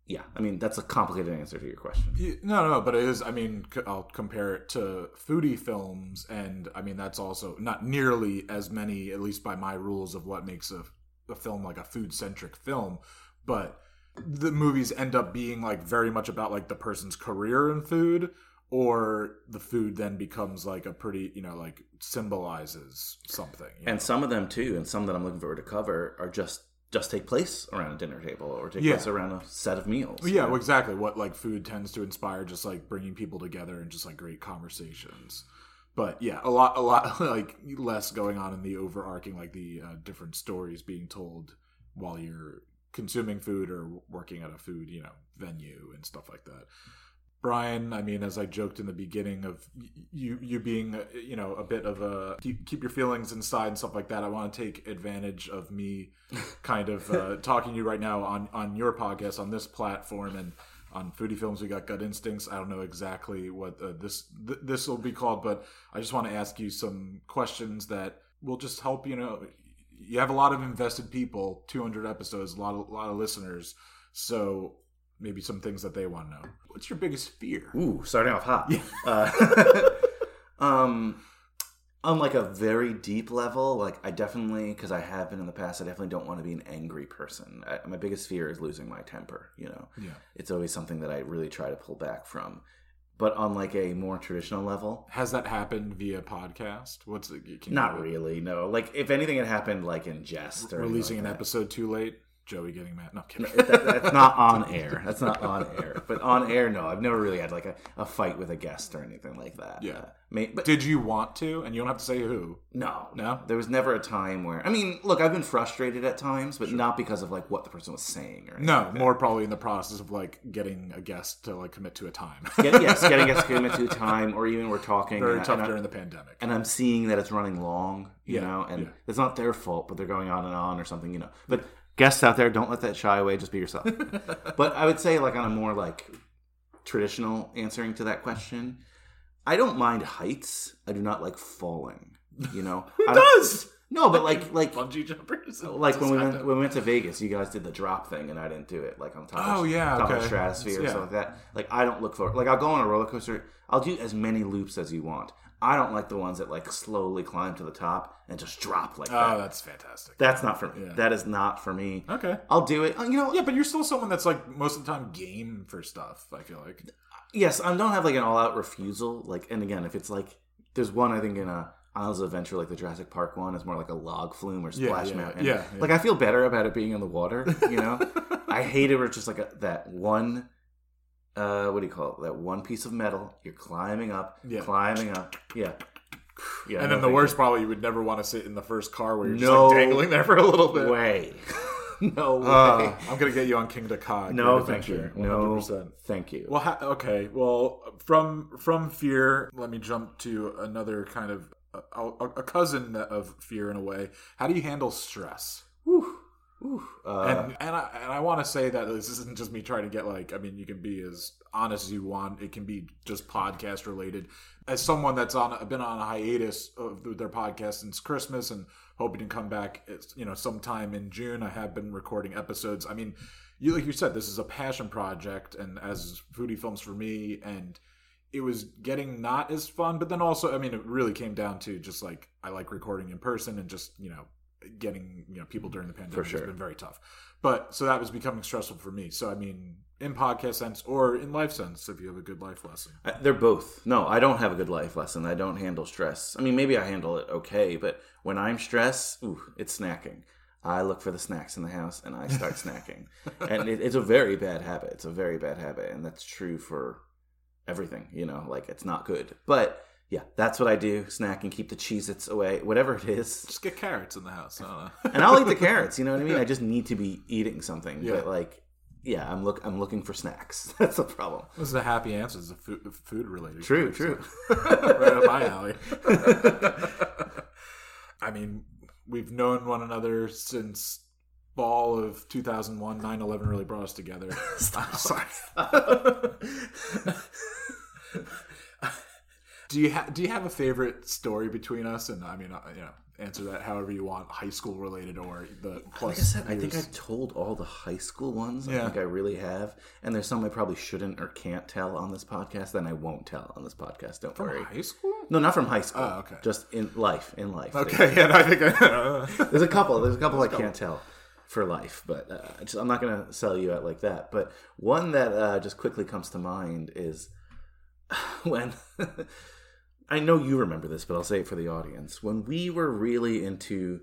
yeah, I mean, that's a complicated answer to your question. No, no, but it is. I mean, I'll compare it to foodie films, and I mean that's also not nearly as many, at least by my rules of what makes a, a film like a food centric film. But the movies end up being like very much about like the person's career in food, or the food then becomes like a pretty, you know, like symbolizes something. And know? some of them too, and some that I'm looking forward to cover are just just take place around a dinner table or take Yeah. place around a set of meals. Yeah, well, exactly. What like food tends to inspire, just like bringing people together and just like great conversations. But yeah, a lot, a lot like less going on in the overarching, like the uh, different stories being told while you're consuming food or working at a food, you know, venue and stuff like that. Brian, I mean, as I joked in the beginning of you, you being, uh, you know, a bit of a keep, keep your feelings inside and stuff like that. I want to take advantage of me, kind of uh, talking to you right now on on your podcast on this platform and on foodie films. We got gut instincts. I don't know exactly what uh, this th- this will be called, but I just want to ask you some questions that will just help. You know, you have a lot of invested people, 200 episodes, a lot of a lot of listeners, so maybe some things that they want to know. What's your biggest fear? Ooh, starting off hot. Uh, um, on like a very deep level, like I definitely, because I have been in the past, I definitely don't want to be an angry person. I, my biggest fear is losing my temper. You know, Yeah. it's always something that I really try to pull back from. But on like a more traditional level, Has that happened via podcast? What's it? Can you- not really. No, like if anything had happened, like in jest or Releasing like an that. episode too late. Joey getting mad. No, I'm kidding. that, that's not on air. That's not on air. But on air, no, I've never really had like a, a fight with a guest or anything like that. Yeah. Uh, may, but Did you want to? And you don't have to say who. no, No? There was never a time where I mean, look, I've been frustrated at times, but not because of like what the person was saying or No, like more probably in the process of like getting a guest to like commit to a time. Get, yes, getting us commit to a time, or even we're talking. Very and tough and during the pandemic. and I'm seeing that it's running long, you Yeah, know, and yeah. it's not their fault, but they're going on and on or something, you know. But guests out there, don't let that shy away. Just be yourself. but I would say, like on a more like traditional answering to that question, I don't mind heights. I do not like falling. You know, Who does? No, but like like Bungee jumpers. like when we went when we went to Vegas, you guys did the drop thing, and I didn't do it. Like on top. Oh, of, yeah, top okay. the stratosphere Yeah. or something like that. Like I don't look for like I'll go on a roller coaster. I'll do as many loops as you want. I don't like the ones that like slowly climb to the top and just drop like Oh, that. Oh, that's fantastic. That's not for me. Yeah. That is not for me. Okay. I'll do it. Uh, You know, Yeah, but you're still someone that's like most of the time game for stuff. I feel like. yes, I don't have like an all out refusal. Like, and again, if it's like there's one I think in a Islands of Adventure, like the Jurassic Park one, is more like a log flume or Yeah, splash yeah, mountain. yeah, yeah. Like I feel better about it being in the water. You know, I hate it where it's just like a, that one. Uh, what do you call it? That one piece of metal. You're climbing up, Yeah. climbing up. Yeah. Yeah. and no then the worst, probably, you would never want to sit in the first car where you're just like dangling there for a little bit. way. no way. Uh, I'm gonna get you on Kingda Ka. no, thank you. No, 100%. thank you. Well, ha- okay. Well, from from fear, let me jump to another kind of a, a, a cousin of fear in a way. How do you handle stress? Whew. Uh, and and I and I want to say that this isn't just me trying to get like I mean you can be as honest as you want. It can be just podcast related. As someone that's on been on a hiatus of their podcast since Christmas and hoping to come back, you know, sometime in June. I have been recording episodes. I mean, you like you said, this is a passion project, and as foodie films for me, and it was getting not as fun. But then also, I mean, it really came down to just like I like recording in person and just you know getting you know people during the pandemic sure. has been very tough. But so that was becoming stressful for me. So I mean, in podcast sense or in life sense, if you have a good life lesson. I- They're both. No, I don't have a good life lesson. I don't handle stress. I mean, maybe I handle it okay, but when I'm stressed, ooh, it's snacking. I look for the snacks in the house and I start snacking. And it, it's a very bad habit. It's a very bad habit. And that's true for everything, you know, like it's not good. But yeah, that's what I do snack and keep the Cheez Its away, whatever it is. Just get carrots in the house. I don't know. And I'll eat the carrots, you know what I mean? I just need to be eating something. Yeah. But like, yeah, I'm look I'm looking for snacks. That's the problem. this is a happy answer. It's a food, food related. True, true. right up my alley. I mean, we've known one another since ball of 2001, 9/11 really brought us together. I'm sorry. Do you ha- do you have a favorite story between us? And I mean, uh, you know, answer that however you want, high school related or the plus. Like I said, I think. I've told all the high school ones. I think I really have. And there's some I probably shouldn't or can't tell on this podcast. Then I won't tell on this podcast. Don't from worry. high school. No, not from high school. Oh, okay. Just in life. In life. Okay, yeah, no, I think I, There's a couple. There's a couple I can't tell for life, but uh, just, I'm not going to sell you out like that. But one that uh, just quickly comes to mind is when I know you remember this, but I'll say it for the audience. When we were really into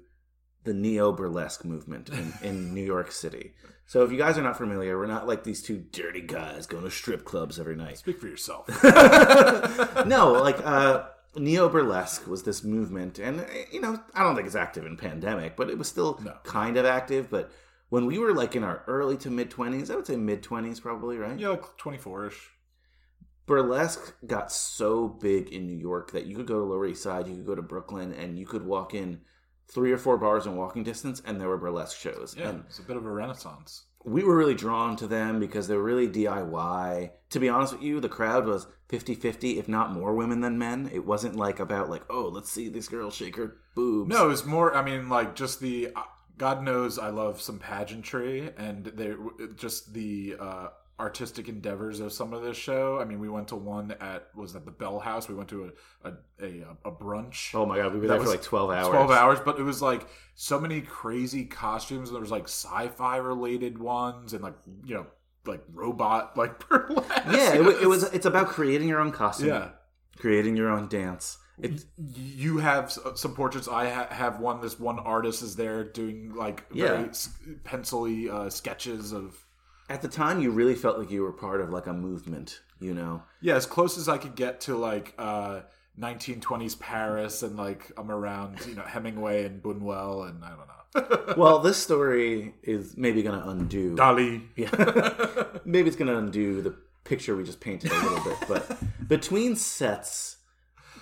the neo burlesque movement in, in New York City. So if you guys are not familiar, we're not like these two dirty guys going to strip clubs every night speak for yourself. no, like uh, neo burlesque was this movement, and you know, I don't think it's active in pandemic, but it was still No. kind of active. But when we were like in our early to mid twenties, I would say mid twenties probably, right? yeah, like 24 ish. Burlesque got so big in New York that you could go to Lower East Side, you could go to Brooklyn, and you could walk in three or four bars in walking distance, and there were burlesque shows. Yeah, And it's a bit of a renaissance. we were really drawn to them because they were really DIY. To be honest with you, the crowd was 50-50, if not more women than men. It wasn't like about like, oh, let's see this girl shake her boobs. No, it's more. I mean, like just the. Uh, God knows I love some pageantry and they just the uh, artistic endeavors of some of this show. I mean, we went to one at was that the Bell House. We went to a a, a, a brunch. Oh my god, we were That there for like 12 hours. 12 hours but it was like so many crazy costumes there was like sci-fi related ones and like you know like robot like burlesque Yeah, it, it was it's about creating your own costume. yeah Creating your own dance. It, you have some portraits i ha- have one this one artist is there doing like very Yeah. s- pencily uh, sketches of at the time you really felt like you were part of like a movement, you know. yeah as close as i could get to like uh 1920s paris and like i'm around you know hemingway and buñuel and i don't know Well, this story is maybe going to undo dali Yeah. Maybe it's going to undo the picture we just painted a little bit. But between sets,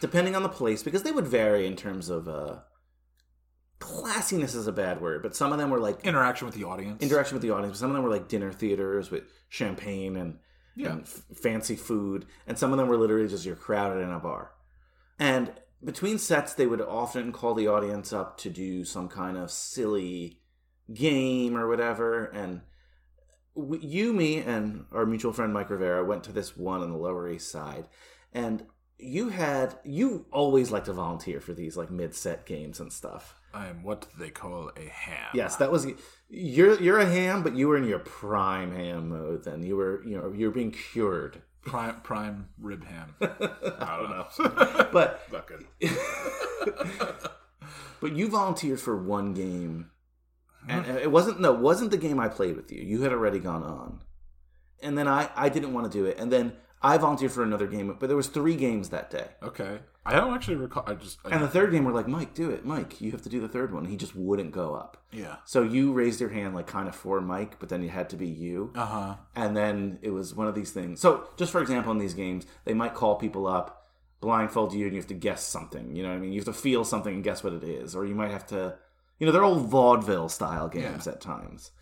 depending on the place, because they would vary in terms of uh, classiness is a bad word, but some of them were like interaction with the audience interaction with the audience. Some of them were like dinner theaters with champagne and, Yeah. and f- fancy food, and some of them were literally just you're crowded in a bar. And between sets, they would often call the audience up to do some kind of silly game or whatever. And we, you, me, and our mutual friend Mike Rivera went to this one on the Lower East Side, and you had you always like to volunteer for these like mid-set games and stuff. I am what they call a ham. Yes, that was you're you're a ham, but you were in your prime ham mode. Then you were you know you were being cured. prime prime rib ham. I don't know. But Not good. but you volunteered for one game, hmm? and it wasn't no it wasn't the game I played with you. You had already gone on, and then I I didn't want to do it, and then I volunteered for another game. But there was three games that day. Okay. I don't actually recall. I just. I, And the third game, we're like, Mike, do it. Mike, you have to do the third one. He just wouldn't go up. yeah. So you raised your hand, like kind of for Mike, but then it had to be you. Uh huh. and then it was one of these things. So, just for example, in these games, they might call people up, blindfold you, and you have to guess something. You know what I mean? You have to feel something and guess what it is, or you might have to, you know, they're all vaudeville style games at times.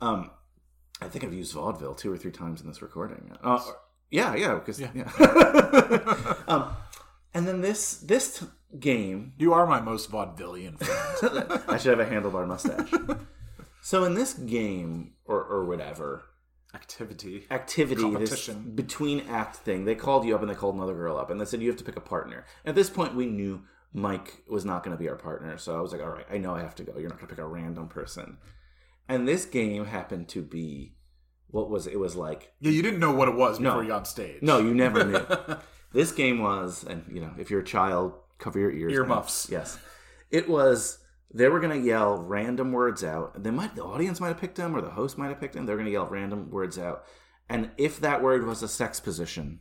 Um, I think I've used vaudeville two or three times in this recording. Uh, yeah, yeah, because yeah. um, and then this this t- game You are my most vaudevillian friend. I should have a handlebar mustache. so in this game or or whatever, Activity. activity, this between act thing, they called you up and they called another girl up and they said you have to pick a partner. At this point, we knew Mike was not going to be our partner, so I was like, all right, I know I have to go. You're not going to pick a random person. And this game happened to be what was it? it was like Yeah, you didn't know what it was No. before you got on stage. no, you never knew. this game was, and you know, if you're a child, cover your ears. Earmuffs. man. Yes, it was. They were going to yell random words out. They might, the audience might have picked them, or the host might have picked them. They're going to yell random words out, and if that word was a sex position,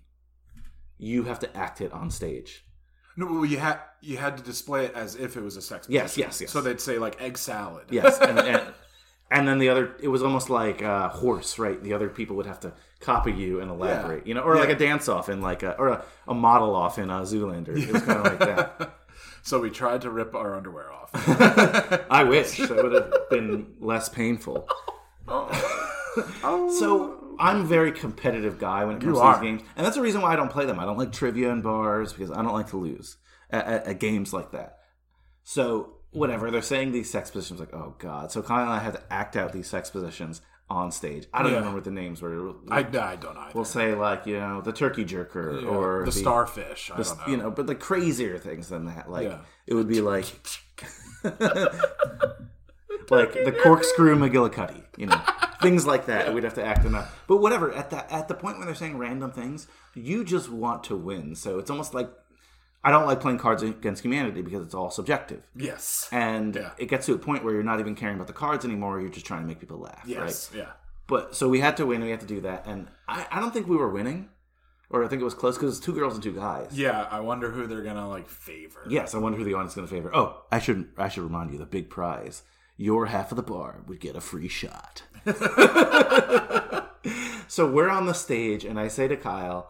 you have to act it on stage. No, well, you had you had to display it as if it was a sex. Yes, position. yes, yes. So they'd say like egg salad. Yes, and, and and then the other, it was almost like uh, horse, right? The other people would have to copy you and elaborate, Yeah. you know, or like a dance off in like a or a, a model off in a Zoolander. It was kind of like that. So we tried to rip our underwear off. I wish that would have been less painful. So I'm a very competitive guy when it comes You to are. these games, and that's the reason why I don't play them. I don't like trivia and bars because I don't like to lose at, at, at games like that. So whatever they're saying these sex positions, like oh god. So Kyle and I had to act out these sex positions on stage. I don't Yeah. even remember what the names were. I, I don't either. we'll say like you know the turkey jerker Yeah, or the, starfish. I the- don't know. you know, but the crazier things than that. Like Yeah. it would be like like the corkscrew McGillicuddy, you know, things like that. We'd have to act them out. But whatever. At the at the point when they're saying random things, you just want to win. So it's almost like I don't like playing Cards Against Humanity because it's all subjective. yes. And Yeah. it gets to a point where you're not even caring about the cards anymore. You're just trying to make people laugh. yes. Right? Yeah. But so we had to win. We had to do that, and I, I don't think we were winning, or I think it was close because it's two girls and two guys. Yeah. I wonder who they're gonna like favor. Yes, I wonder who the audience is going to favor. Oh, I should I should remind you the big prize. Your half of the bar would get a free shot. so we're on the stage, and I say to Kyle,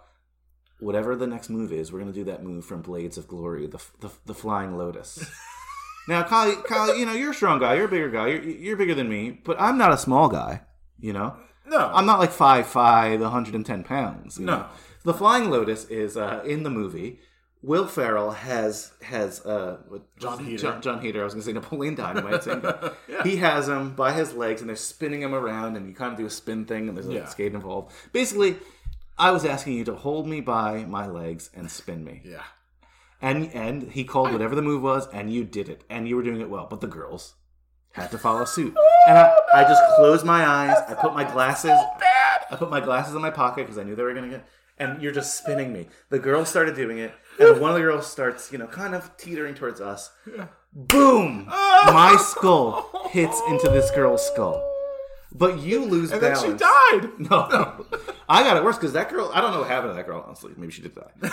"Whatever the next move is, we're going to do that move from Blades of Glory, the the, the Flying Lotus." now, Kyle, Kyle, you know you're a strong guy. You're a bigger guy. You're, you're bigger than me, but I'm not a small guy. You know, No. I'm not like five five, 110 pounds. you No. know? The Flying Lotus is uh, in the movie. Will Ferrell has has uh, Jon Heder. John, Jon Heder. I was going to say Napoleon Dynamite. guy. He has him by his legs, and they're spinning him around, and you kind of do a spin thing, and there's a Yeah. skate involved. Basically, I was asking you to hold me by my legs and spin me, Yeah. and and he called whatever the move was, and you did it, and you were doing it well. But the girls had to follow suit, oh, and I, I just closed my eyes. I put my glasses. I put my glasses in my pocket because I knew they were gonna get. And you're just spinning me. The girls started doing it, and one of the girls starts, you know, kind of teetering towards us. Boom! Oh. My skull hits into this girl's skull, but you lose And then she died. No, no. I got it worse because that girl. I don't know what happened to that girl. Honestly, maybe she did die. But,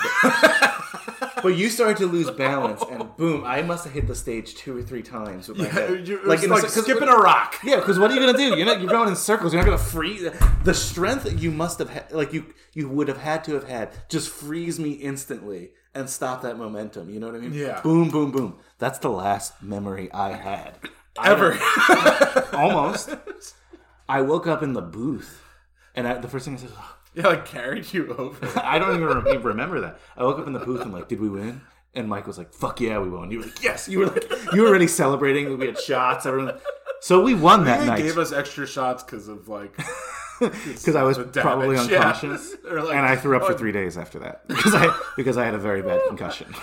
but you started to lose balance, and boom! I must have hit the stage two or three times with my head. You, like, in like a, skipping a rock. yeah, because what are you gonna do? You're not. You're going in circles. You're not gonna free the strength you must have had. Like you, you would have had to have had. Just freeze me instantly and stop that momentum. You know what I mean? Yeah. Boom, boom, boom. That's the last memory I had. Ever. don't- almost. I woke up in the booth, and I, the first thing I said, was, yeah, like carried you over. I don't even re- remember that. I woke up in the booth and like, did we win? And Mike was like, "Fuck yeah, we won." You were like, "Yes." You were like, you were already celebrating. We had shots. Everyone. So we won that They night gave us extra shots because of like because I was probably unconscious, They're like, and I threw up for "Oh." three days after that because I because I had a very bad concussion.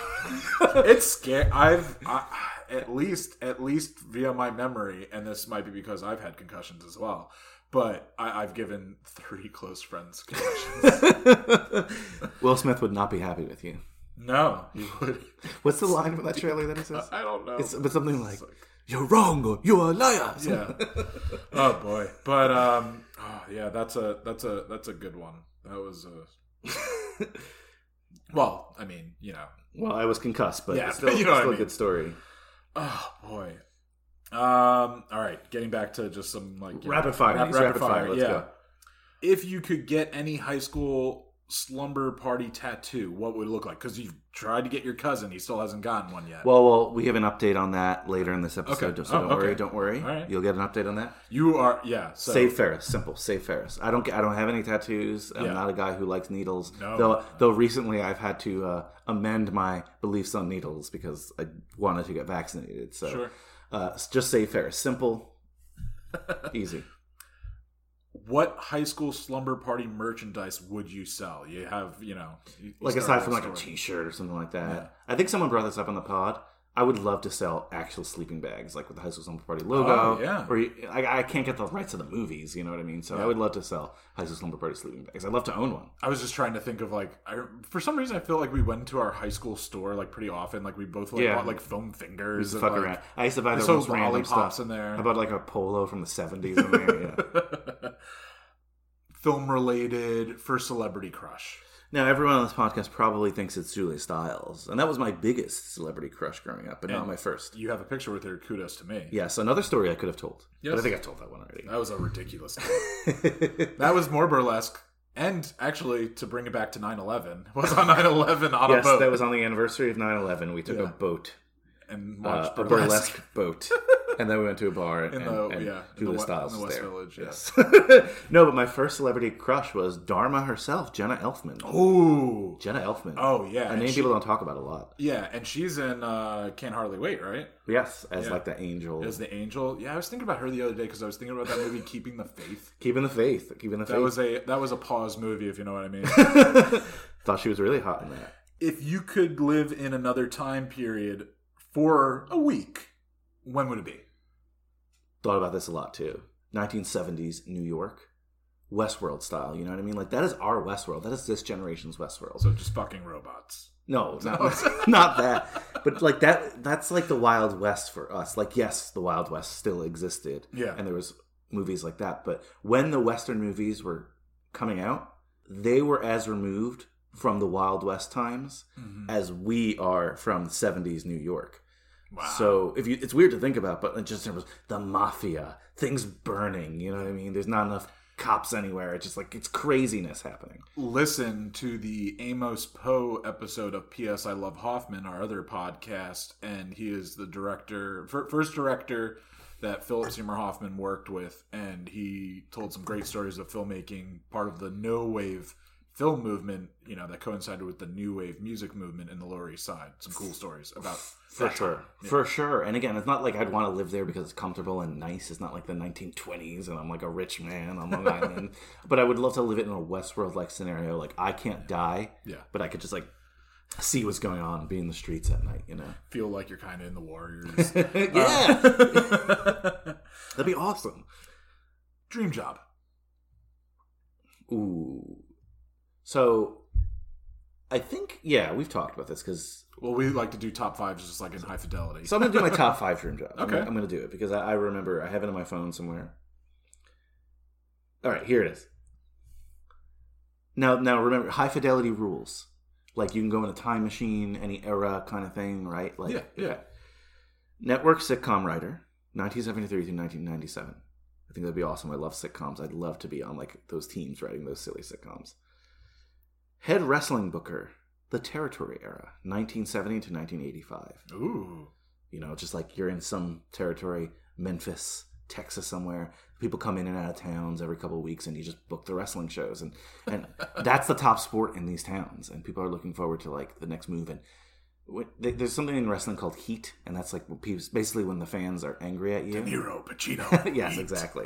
it's scary. I've I, at least at least via my memory, and this might be because I've had concussions as well. But I, I've given three close friends concussions. Will Smith would not be happy with you. no, you would. What's the line from that trailer that he says? I don't know. It's but something like, "You're wrong," or "You're a liar." yeah. Oh boy. But um. Oh yeah. That's a that's a that's a good one. That was a. well, I mean, you know. Well, I was concussed, but Yeah, it's still, you know what I still a good story. Oh boy. Um. All right. Getting back to just some like Rapid fire. rap- These rapid fire. Let's yeah. go. If you could get any high school slumber party tattoo, what would it look like? Because you've tried to get your cousin, he still hasn't gotten one yet. Well, well, we have an update on that later in this episode. Okay. So Oh, don't worry, don't worry. All right. You'll get an update on that. you are, yeah. So, Save Ferris, simple. Save Ferris. I don't. get- I don't have any tattoos. I'm Yeah. not a guy who likes needles. No. Though, though recently I've had to uh, amend my beliefs on needles because I wanted to get vaccinated. So, Sure. Uh, just say Ferris. Simple, easy. What high school slumber party merchandise would you sell? You have, you know, you- Like aside from like a. T-shirt or something like that. I think someone brought this up on the pod. I would love to sell actual sleeping bags, like with the high school slumber party logo. Oh, yeah. Or I, I can't get the rights to the movies. You know what I mean? So I would love to sell high school slumber party sleeping bags. I'd love to own one. I was just trying to think of like, I, for some reason, I feel like we went to our high school store like pretty often. Like we both like Yeah. bought like foam fingers. And, fuck like, around. I used to buy the most random lollipops stuff in there. I bought like a polo from the seventies in there. Yeah. film related for celebrity crush. Now everyone on this podcast probably thinks it's Julia Stiles, and that was my biggest celebrity crush growing up, but not my first. You have a picture with her. Kudos to me. Yes, another story I could have told, but I think I told that one already. That was a ridiculous. that was more burlesque. And actually, to bring it back to 9 11, was on 9 11 on a boat. yes, that was on the anniversary of 9-11. We took a boat and uh, watched a burlesque boat, and then we went to a bar and, In and, the- and yeah, Julia the Stiles in the West there. Village, Yes. no, but my first celebrity crush was Dharma herself, Jenna Elfman. Oh, Jenna Elfman. oh yeah, a and name she- people don't talk about a lot. yeah, and she's in uh, Can't Hardly Wait, right? Yes, as Yeah. like the angel, As the angel. Yeah, I was thinking about her the other day because I was thinking about that movie, Keeping the Faith. keeping the faith, keeping the Faith. That was a that was a pause movie, if you know what I mean. Thought she was really hot in that. if you could live in another time period for a week, when would it be? Thought about this a lot too. 1970s New York, Westworld style. You know what I mean? Like that is our Westworld. That is this generation's Westworld. So just fucking robots. No, not, not that. But like that that's like the Wild West for us. Like yes, the Wild West still existed. Yeah. And there was movies like that, but when the western movies were coming out, they were as removed from the Wild West times Mm-hmm. as we are from 70s New York. Wow. So if you, it's weird to think about, but it just in terms of the mafia, things burning. You know what I mean? There's not enough cops anywhere. It's just like it's craziness happening. listen to the Amos Poe episode of P.S. I Love Hoffman, our other podcast, and he is the director, first director that Philip Seymour Hoffman worked with, and he told some great stories of filmmaking, part of the no wave film movement, you know, that coincided with the new wave music movement in the Lower East Side. Some cool stories about For sure. Yeah. For sure. And again, it's not like I'd want to live there because it's comfortable and nice. It's not like the 1920s and I'm like a rich man on Long Island. But I would love to live it in a Westworld like scenario. Like I can't die, Yeah. but I could just like see what's going on, be in the streets at night, you know? Feel like you're kind of in the Warriors. yeah. Uh, That'd be awesome. Dream job. Ooh. So I think, yeah, we've talked about this because Well, we like to do top fives just like in high fidelity. So I'm gonna do my top five dream jobs. I'm Okay. I'm, gonna do it because I, I remember I have it on my phone somewhere. All right, here it is. Now, now remember high fidelity rules. Like you can go in a time machine, any era kind of thing, right? Like Yeah, yeah. Network sitcom writer, 1973 to 1997. I think that'd be awesome. I love sitcoms. I'd love to be on like those teams writing those silly sitcoms. Head wrestling booker, the Territory era, 1970 to 1985 Ooh. you know just like you're in some territory memphis texas somewhere people come in and out of towns every couple of weeks and you just book the wrestling shows and and that's the top sport in these towns and people are looking forward to like the next move and there's something in wrestling called heat and that's like basically when the fans are angry at you Nero, Pacino. yes, Heat. exactly.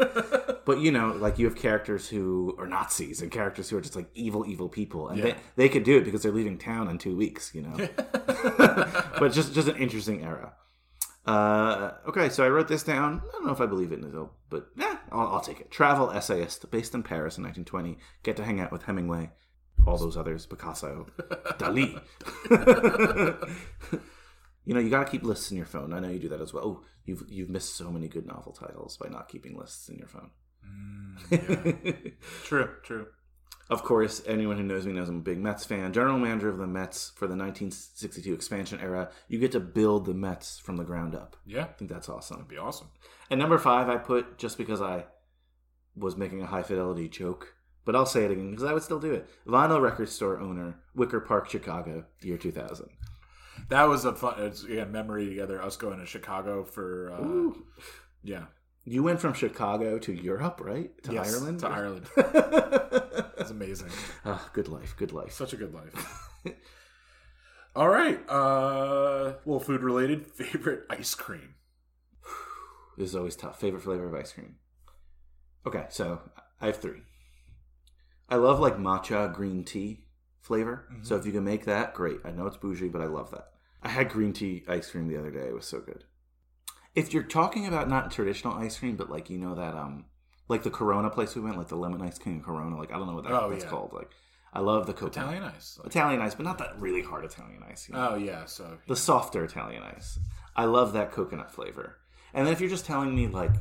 but you know, like you have characters who are Nazis and characters who are just like evil, evil people, and Yeah. they they could do it because they're leaving town in two weeks. You know, but just just an interesting era. Uh, okay, so I wrote this down. I don't know if I believe it, Nizil, but yeah, I'll, I'll take it. Travel essayist, based in Paris in 1920. Get to hang out with Hemingway, all those others, Picasso, Dali. you know, you got to keep lists in your phone. I know you do that as well. Oh, you've you've missed so many good novel titles by not keeping lists in your phone. Mm, true, true. Of course, anyone who knows me knows I'm a big Mets fan. General manager of the Mets for the 1962 expansion era. You get to build the Mets from the ground up. Yeah, I think that's awesome. that'd be awesome. And number five, I put just because I was making a high fidelity joke, but I'll say it again because I would still do it. Vinyl record store owner, Wicker Park, Chicago, year 2000. That was a fun it's, again memory together. Us going to Chicago for uh, Ooh. yeah You went from Chicago to Europe, right? To Yes, Ireland? to Ireland. It's amazing. Ah, good life, good life. Such a good life. All right, uh, little food related. Favorite ice cream. This is always tough. Favorite flavor of ice cream? Okay, so I have three. I love like matcha green tea flavor. So if you can make that, great. I know it's bougie, but I love that. I had green tea ice cream the other day. It was so good. If you're talking about not traditional ice cream, but like you know that um like the Corona place we went, like the lemon ice cream Corona, like I don't know what that, Oh, that's yeah. called. Like I love the coconut. Italian ice. Like- Italian ice, but not that really hard Italian ice. You know? oh yeah, so the softer Italian ice. I love that coconut flavor. And then if you're just telling me like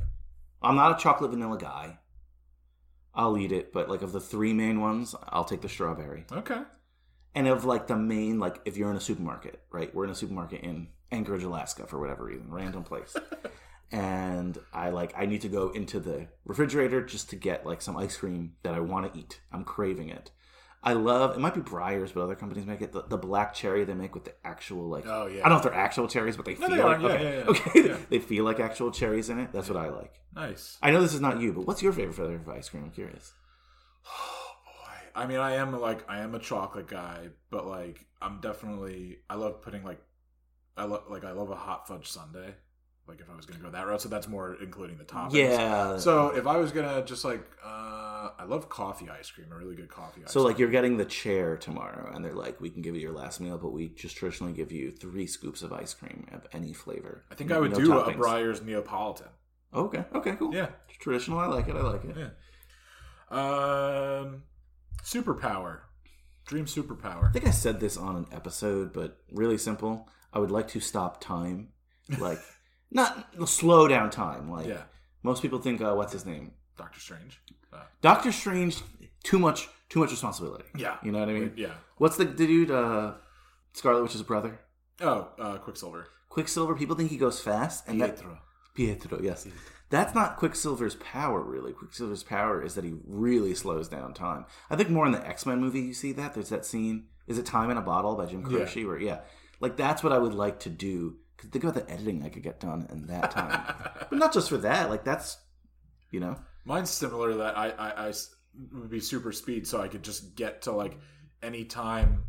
I'm not a chocolate vanilla guy, I'll eat it, but like of the three main ones, I'll take the strawberry. okay. And of like the main like if you're in a supermarket, right? We're in a supermarket in Anchorage, Alaska for whatever reason, random place. and I like I need to go into the refrigerator just to get like some ice cream that I want to eat. I'm craving it. I love it. Might be Breyers, but other companies make it. The, the black cherry they make with the actual like. Oh, yeah. I don't know if they're actual cherries, but they No, feel they like Yeah, okay, yeah, yeah. okay. They feel like actual cherries in it. That's what I like. Nice. I know this is not you, but what's your favorite flavor of ice cream? I'm curious. Oh boy, I mean, I am like I am a chocolate guy, but like I'm definitely I love putting like I love like I love a hot fudge sundae. Like if I was gonna go that route, so that's more including the toppings. Yeah. So if I was gonna just like uh I love coffee ice cream, a really good coffee ice So like cream. you're getting the chair tomorrow, and they're like, we can give you your last meal, but we just traditionally give you three scoops of ice cream of any flavor. I think No- I would no do a toppings. Breyers Neapolitan. Okay. Okay. Cool. Yeah. Traditional. I like it. I like it. Yeah. Um superpower. Dream superpower. I think I said this on an episode, but really simple. I would like to stop time, like not slow down time. Like Yeah. most people think, uh, what's his name? Doctor Strange. Uh, Doctor Strange. Too much. Too much responsibility. yeah. You know what I mean? Yeah. What's the, the dude? Uh, Scarlet Witch's brother. Oh, uh Quicksilver. Quicksilver. People think he goes fast, and that Pietro. Pietro, yes. That's not Quicksilver's power, really. Quicksilver's power is that he really slows down time. I think more in the X Men movie, you see that. There's that scene. Is it Time in a Bottle by Jim Yeah. Croce? Where, yeah. Like, that's what I would like to do. Think about the editing I could get done in that time. but not just for that. Like, that's, you know. Mine's similar To that I would be super speed so I could just get to like any time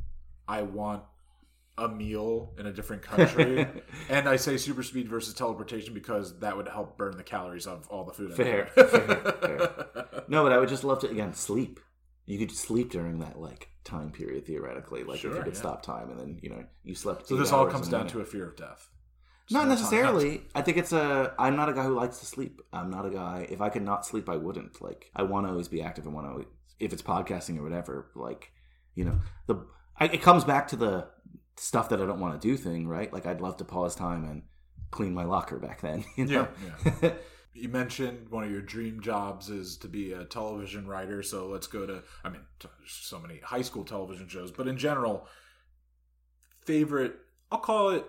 I want a meal in a different country. and I say super speed versus teleportation because that would help burn the calories of all the food. I Fair, eat. fair, No, but I would just love to, again, sleep. You could sleep during that, like, time period, theoretically. Like, if you could yeah. stop time and then, you know, you slept. So this all comes down minute. to a fear of death. Not necessarily. I think it's a. I'm not a guy who likes to sleep. I'm not a guy. If I could not sleep, I wouldn't. Like I want to always be active. I want to. If it's podcasting or whatever, like you know, the I, it comes back to the stuff that I don't want to do thing, right? Like I'd love to pause time and clean my locker back then. You know? Yeah, You mentioned one of your dream jobs is to be a television writer. So let's go to, I mean, so many high school television shows, but in general, favorite, I'll call it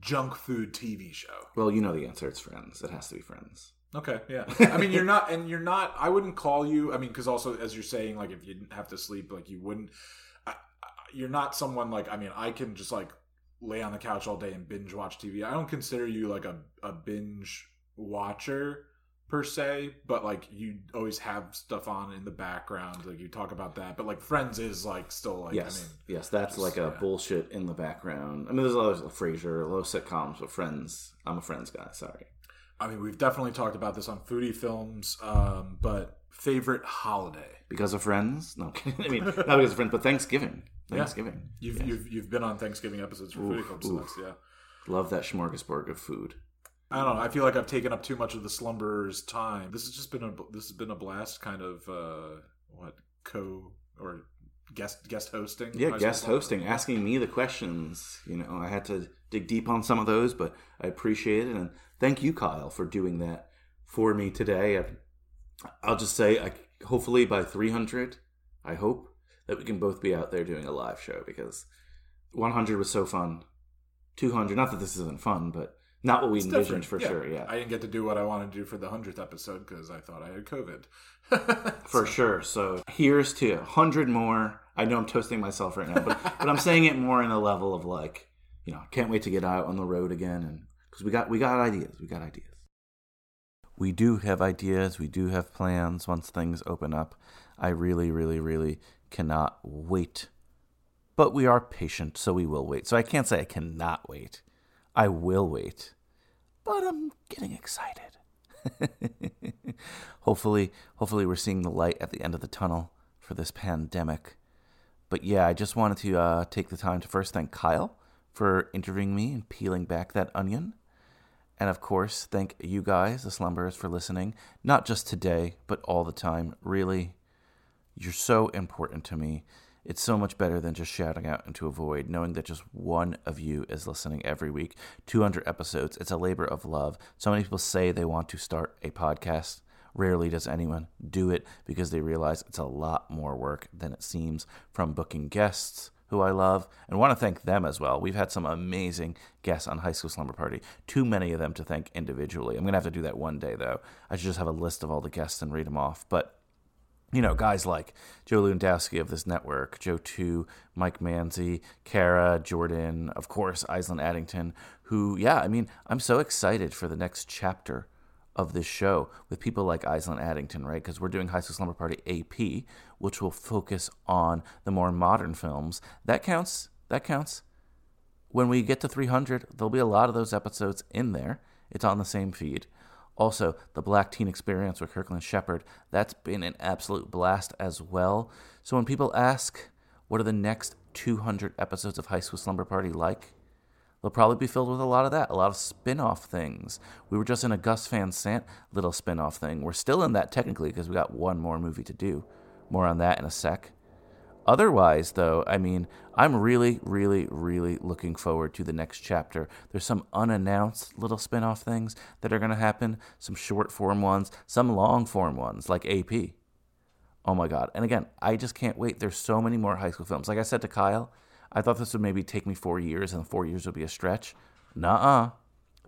junk food TV show. well, you know the answer. It's Friends. It has to be Friends. Okay, yeah. I mean, you're not, and you're not. I wouldn't call you. I mean, because also, as you're saying, like if you didn't have to sleep, like you wouldn't. I, I, you're not someone like. I mean, I can just like lay on the couch all day and binge watch TV. I don't consider you like a a binge watcher per se, but like you always have stuff on in the background. Like you talk about that, but like Friends is like still like. yes, I mean, yes, that's just- like a yeah. bullshit in the background. I mean, there's a lot of Frasier, a lot of sitcoms, but Friends. I'm a Friends guy. Sorry. I mean, we've definitely talked about this on foodie films, um, but favorite holiday. Because of Friends? No. I mean, not because of Friends, but Thanksgiving. Thanksgiving. You've Yes. you've you've been on Thanksgiving episodes for Oof, Foodie films, so yeah. Love that smorgasbord of food. I don't know. I feel like I've taken up too much of the slumberers' time. This has just been a this has been a blast, kind of uh, what co or guest guest hosting. Yeah, guest well. hosting, asking me the questions. You know, I had to dig deep on some of those, but I appreciate it. And thank you, Kyle, for doing that for me today. I, I'll just say, I, hopefully by 300, I hope that we can both be out there doing a live show because 100 was so fun. 200, not that this isn't fun, but not what we It's envisioned different. for Yeah. sure. Yeah. I didn't get to do what I wanted to do for the hundredth episode because I thought I had COVID. For sure. So here's to a hundred more. I know I'm toasting myself right now, but but I'm saying it more in a level of like, you know, can't wait to get out on the road again, and because we got we got ideas, we got ideas. We do have ideas. We do have plans. Once things open up, I really, really, really cannot wait. But we are patient, so we will wait. So I can't say I cannot wait. I will wait. But I'm getting excited. hopefully, hopefully we're seeing the light at the end of the tunnel for this pandemic. But yeah, I just wanted to uh, take the time to first thank Kyle for interviewing me and peeling back that onion. And of course, thank you guys, the slumberers, for listening, not just today, but all the time. Really, you're so important to me. It's so much better than just shouting out into a void, knowing that just one of you is listening every week. 200 episodes. It's a labor of love. So many people say they want to start a podcast. Rarely does anyone do it because they realize it's a lot more work than it seems from booking guests who I love and want to thank them as well. We've had some amazing guests on High School Slumber Party. Too many of them to thank individually. I'm going to have to do that one day though. I should just have a list of all the guests and read them off. But you know, guys like Joe Lewandowski of this network, Joe 2, Mike Manzi, Kara, Jordan, of course, Island Addington, who, yeah, I mean, I'm so excited for the next chapter of this show with people like Island Addington, right? Because we're doing High School Slumber Party AP, which will focus on the more modern films. That counts. That counts. When we get to 300, there'll be a lot of those episodes in there. It's on the same feed. Also, the Black Teen Experience with Kirkland Shepard, that's been an absolute blast as well. So when people ask, what are the next 200 episodes of High School Slumber Party like? They'll probably be filled with a lot of that, a lot of spin off things. We were just in a Gus Van Sant little spin off thing. We're still in that technically because we got one more movie to do. More on that in a sec. Otherwise, though, I mean, I'm really, really, really looking forward to the next chapter. There's some unannounced little spin off things that are going to happen, some short form ones, some long form ones like AP. Oh my God. And again, I just can't wait. There's so many more high school films. Like I said to Kyle, I thought this would maybe take me four years and four years would be a stretch. Nuh uh.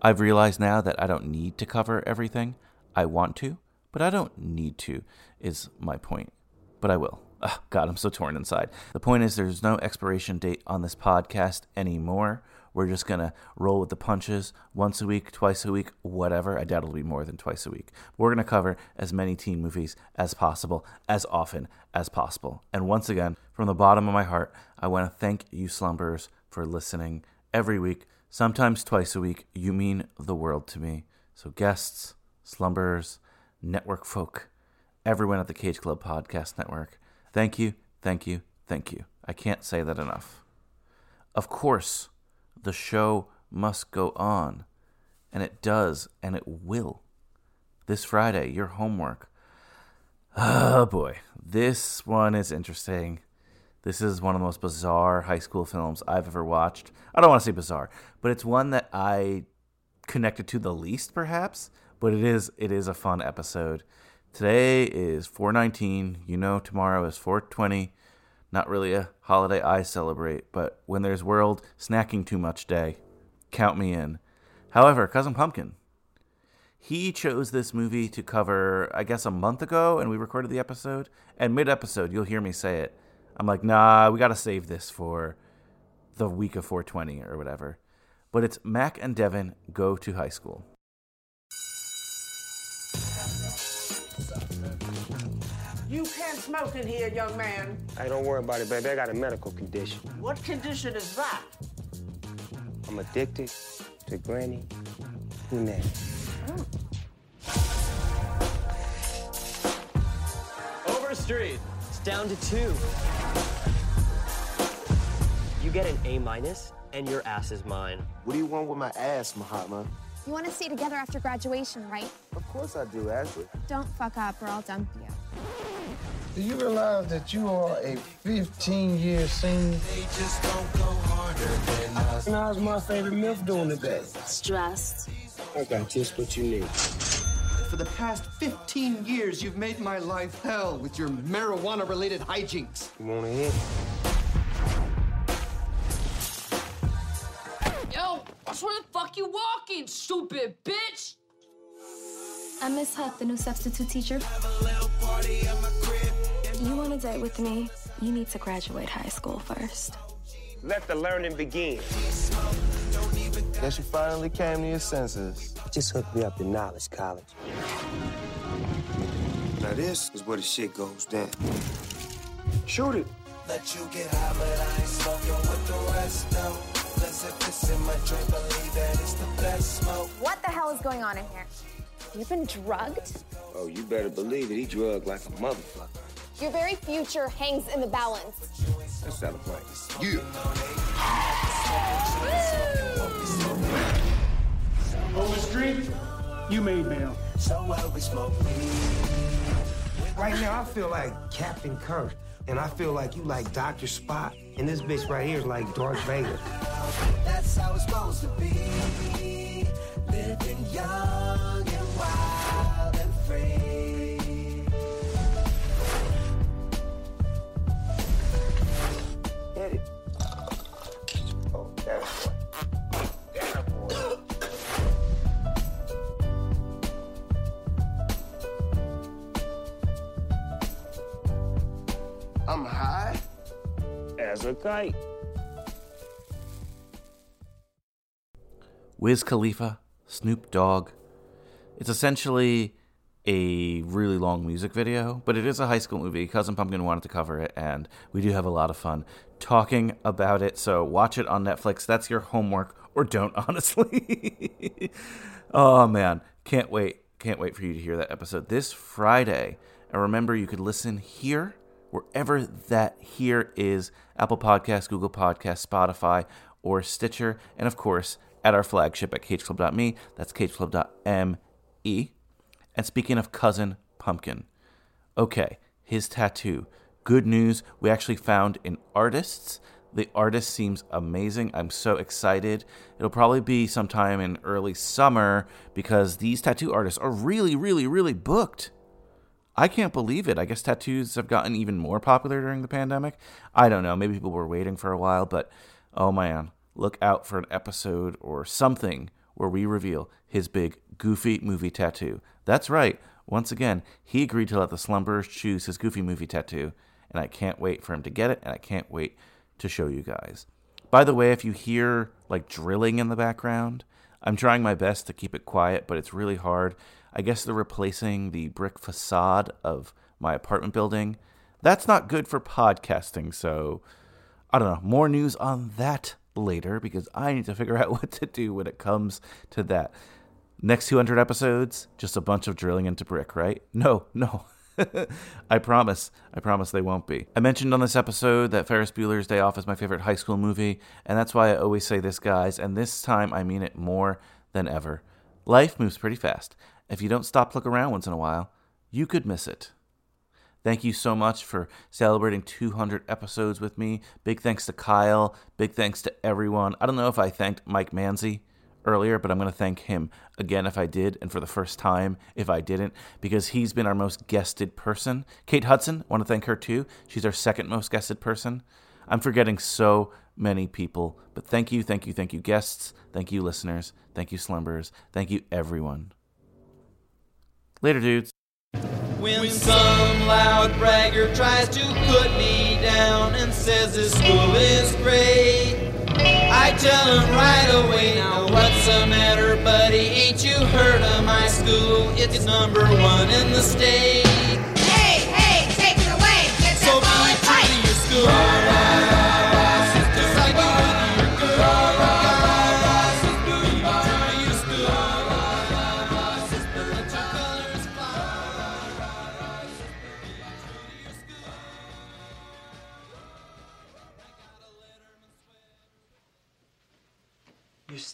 I've realized now that I don't need to cover everything. I want to, but I don't need to, is my point. But I will. Oh, God, I'm so torn inside. The point is, there's no expiration date on this podcast anymore. We're just going to roll with the punches once a week, twice a week, whatever. I doubt it'll be more than twice a week. We're going to cover as many teen movies as possible, as often as possible. And once again, from the bottom of my heart, I want to thank you, slumberers, for listening every week, sometimes twice a week. You mean the world to me. So, guests, slumberers, network folk, everyone at the Cage Club Podcast Network, thank you, thank you, thank you. I can't say that enough. Of course, the show must go on, and it does, and it will. This Friday, your homework. Oh boy, this one is interesting. This is one of the most bizarre high school films I've ever watched. I don't want to say bizarre, but it's one that I connected to the least, perhaps. But it is it is a fun episode. Today is 419. You know, tomorrow is 420. Not really a holiday I celebrate, but when there's World Snacking Too Much Day, count me in. However, Cousin Pumpkin, he chose this movie to cover, I guess, a month ago, and we recorded the episode. And mid episode, you'll hear me say it. I'm like, nah, we got to save this for the week of 420 or whatever. But it's Mac and Devin go to high school. You can't smoke in here, young man. Hey, don't worry about it, baby. I got a medical condition. What condition is that? I'm addicted to Granny Punani. Hmm. Overstreet. It's down to two. You get an A minus, and your ass is mine. What do you want with my ass, Mahatma? You want to stay together after graduation, right? Of course I do, Ashley. Don't fuck up or I'll dump you. Do you realize that you are a 15 year senior? And how's my favorite MILF doing today? Stressed. I got just what you need. For the past 15 years, you've made my life hell with your marijuana related hijinks. You want to hit? Yo, watch where the fuck you walking, stupid bitch! I'm Miss Huff, the new substitute teacher. You want to date with me? You need to graduate high school first. Let the learning begin. Guess you finally came to your senses. Just hook me up to Knowledge College. Now this is where the shit goes down. Shoot it. Let you get high, but I ain't smoking with the rest, though. Cause if it's in my drink, believe that it's the best smoke. What the hell is going on in here? You've been drugged? Oh, you better believe it. He drugged like a motherfucker. Your very future hangs in the balance. Let's celebrate. You. Overstreet, you made bail. So well, we smoke me. Right now, I feel like Captain Kirk. And I feel like you like Dr. Spock. And this bitch right here is like Darth Vader. That's how it's supposed to be. Living young kite. Wiz Khalifa, Snoop Dogg. It's essentially a really long music video, but it is a high school movie. Cousin Pumpkin wanted to cover it, and we do have a lot of fun talking about it. So watch it on Netflix. That's your homework, or don't, honestly. oh, man. Can't wait. Can't wait for you to hear that episode this Friday. And remember, you could listen here, wherever that here is Apple Podcasts, Google Podcasts, Spotify, or Stitcher. And of course, at our flagship at cageclub.me. That's cageclub.me. And speaking of Cousin Pumpkin, okay, his tattoo. Good news, we actually found an artist. The artist seems amazing. I'm so excited. It'll probably be sometime in early summer because these tattoo artists are really, really, really booked. I can't believe it. I guess tattoos have gotten even more popular during the pandemic. I don't know. Maybe people were waiting for a while, but oh man, look out for an episode or something where we reveal his big, goofy movie tattoo. That's right. Once again, he agreed to let the slumberers choose his goofy movie tattoo, and I can't wait for him to get it, and I can't wait to show you guys. By the way, if you hear like drilling in the background, I'm trying my best to keep it quiet, but it's really hard. I guess they're replacing the brick facade of my apartment building. That's not good for podcasting, so I don't know. More news on that later because I need to figure out what to do when it comes to that. Next 200 episodes, just a bunch of drilling into brick, right? No, no. I promise. I promise they won't be. I mentioned on this episode that Ferris Bueller's Day Off is my favorite high school movie, and that's why I always say this, guys, and this time I mean it more than ever. Life moves pretty fast. If you don't stop to look around once in a while, you could miss it. Thank you so much for celebrating 200 episodes with me. Big thanks to Kyle. Big thanks to everyone. I don't know if I thanked Mike Manzi earlier, but I'm going to thank him again if I did, and for the first time if I didn't, because he's been our most guested person. Kate Hudson, want to thank her too. She's our second most guested person. I'm forgetting so many people, but thank you, thank you, thank you, guests. Thank you, listeners. Thank you, slumbers. Thank you, everyone. Later, dudes. When some loud bragger tries to put me down and says this school is great, I tell him right away, now what's the matter, buddy? Ain't you heard of my school? It's number one in the state. Hey, hey, take it away. Get So that be ball true to your school.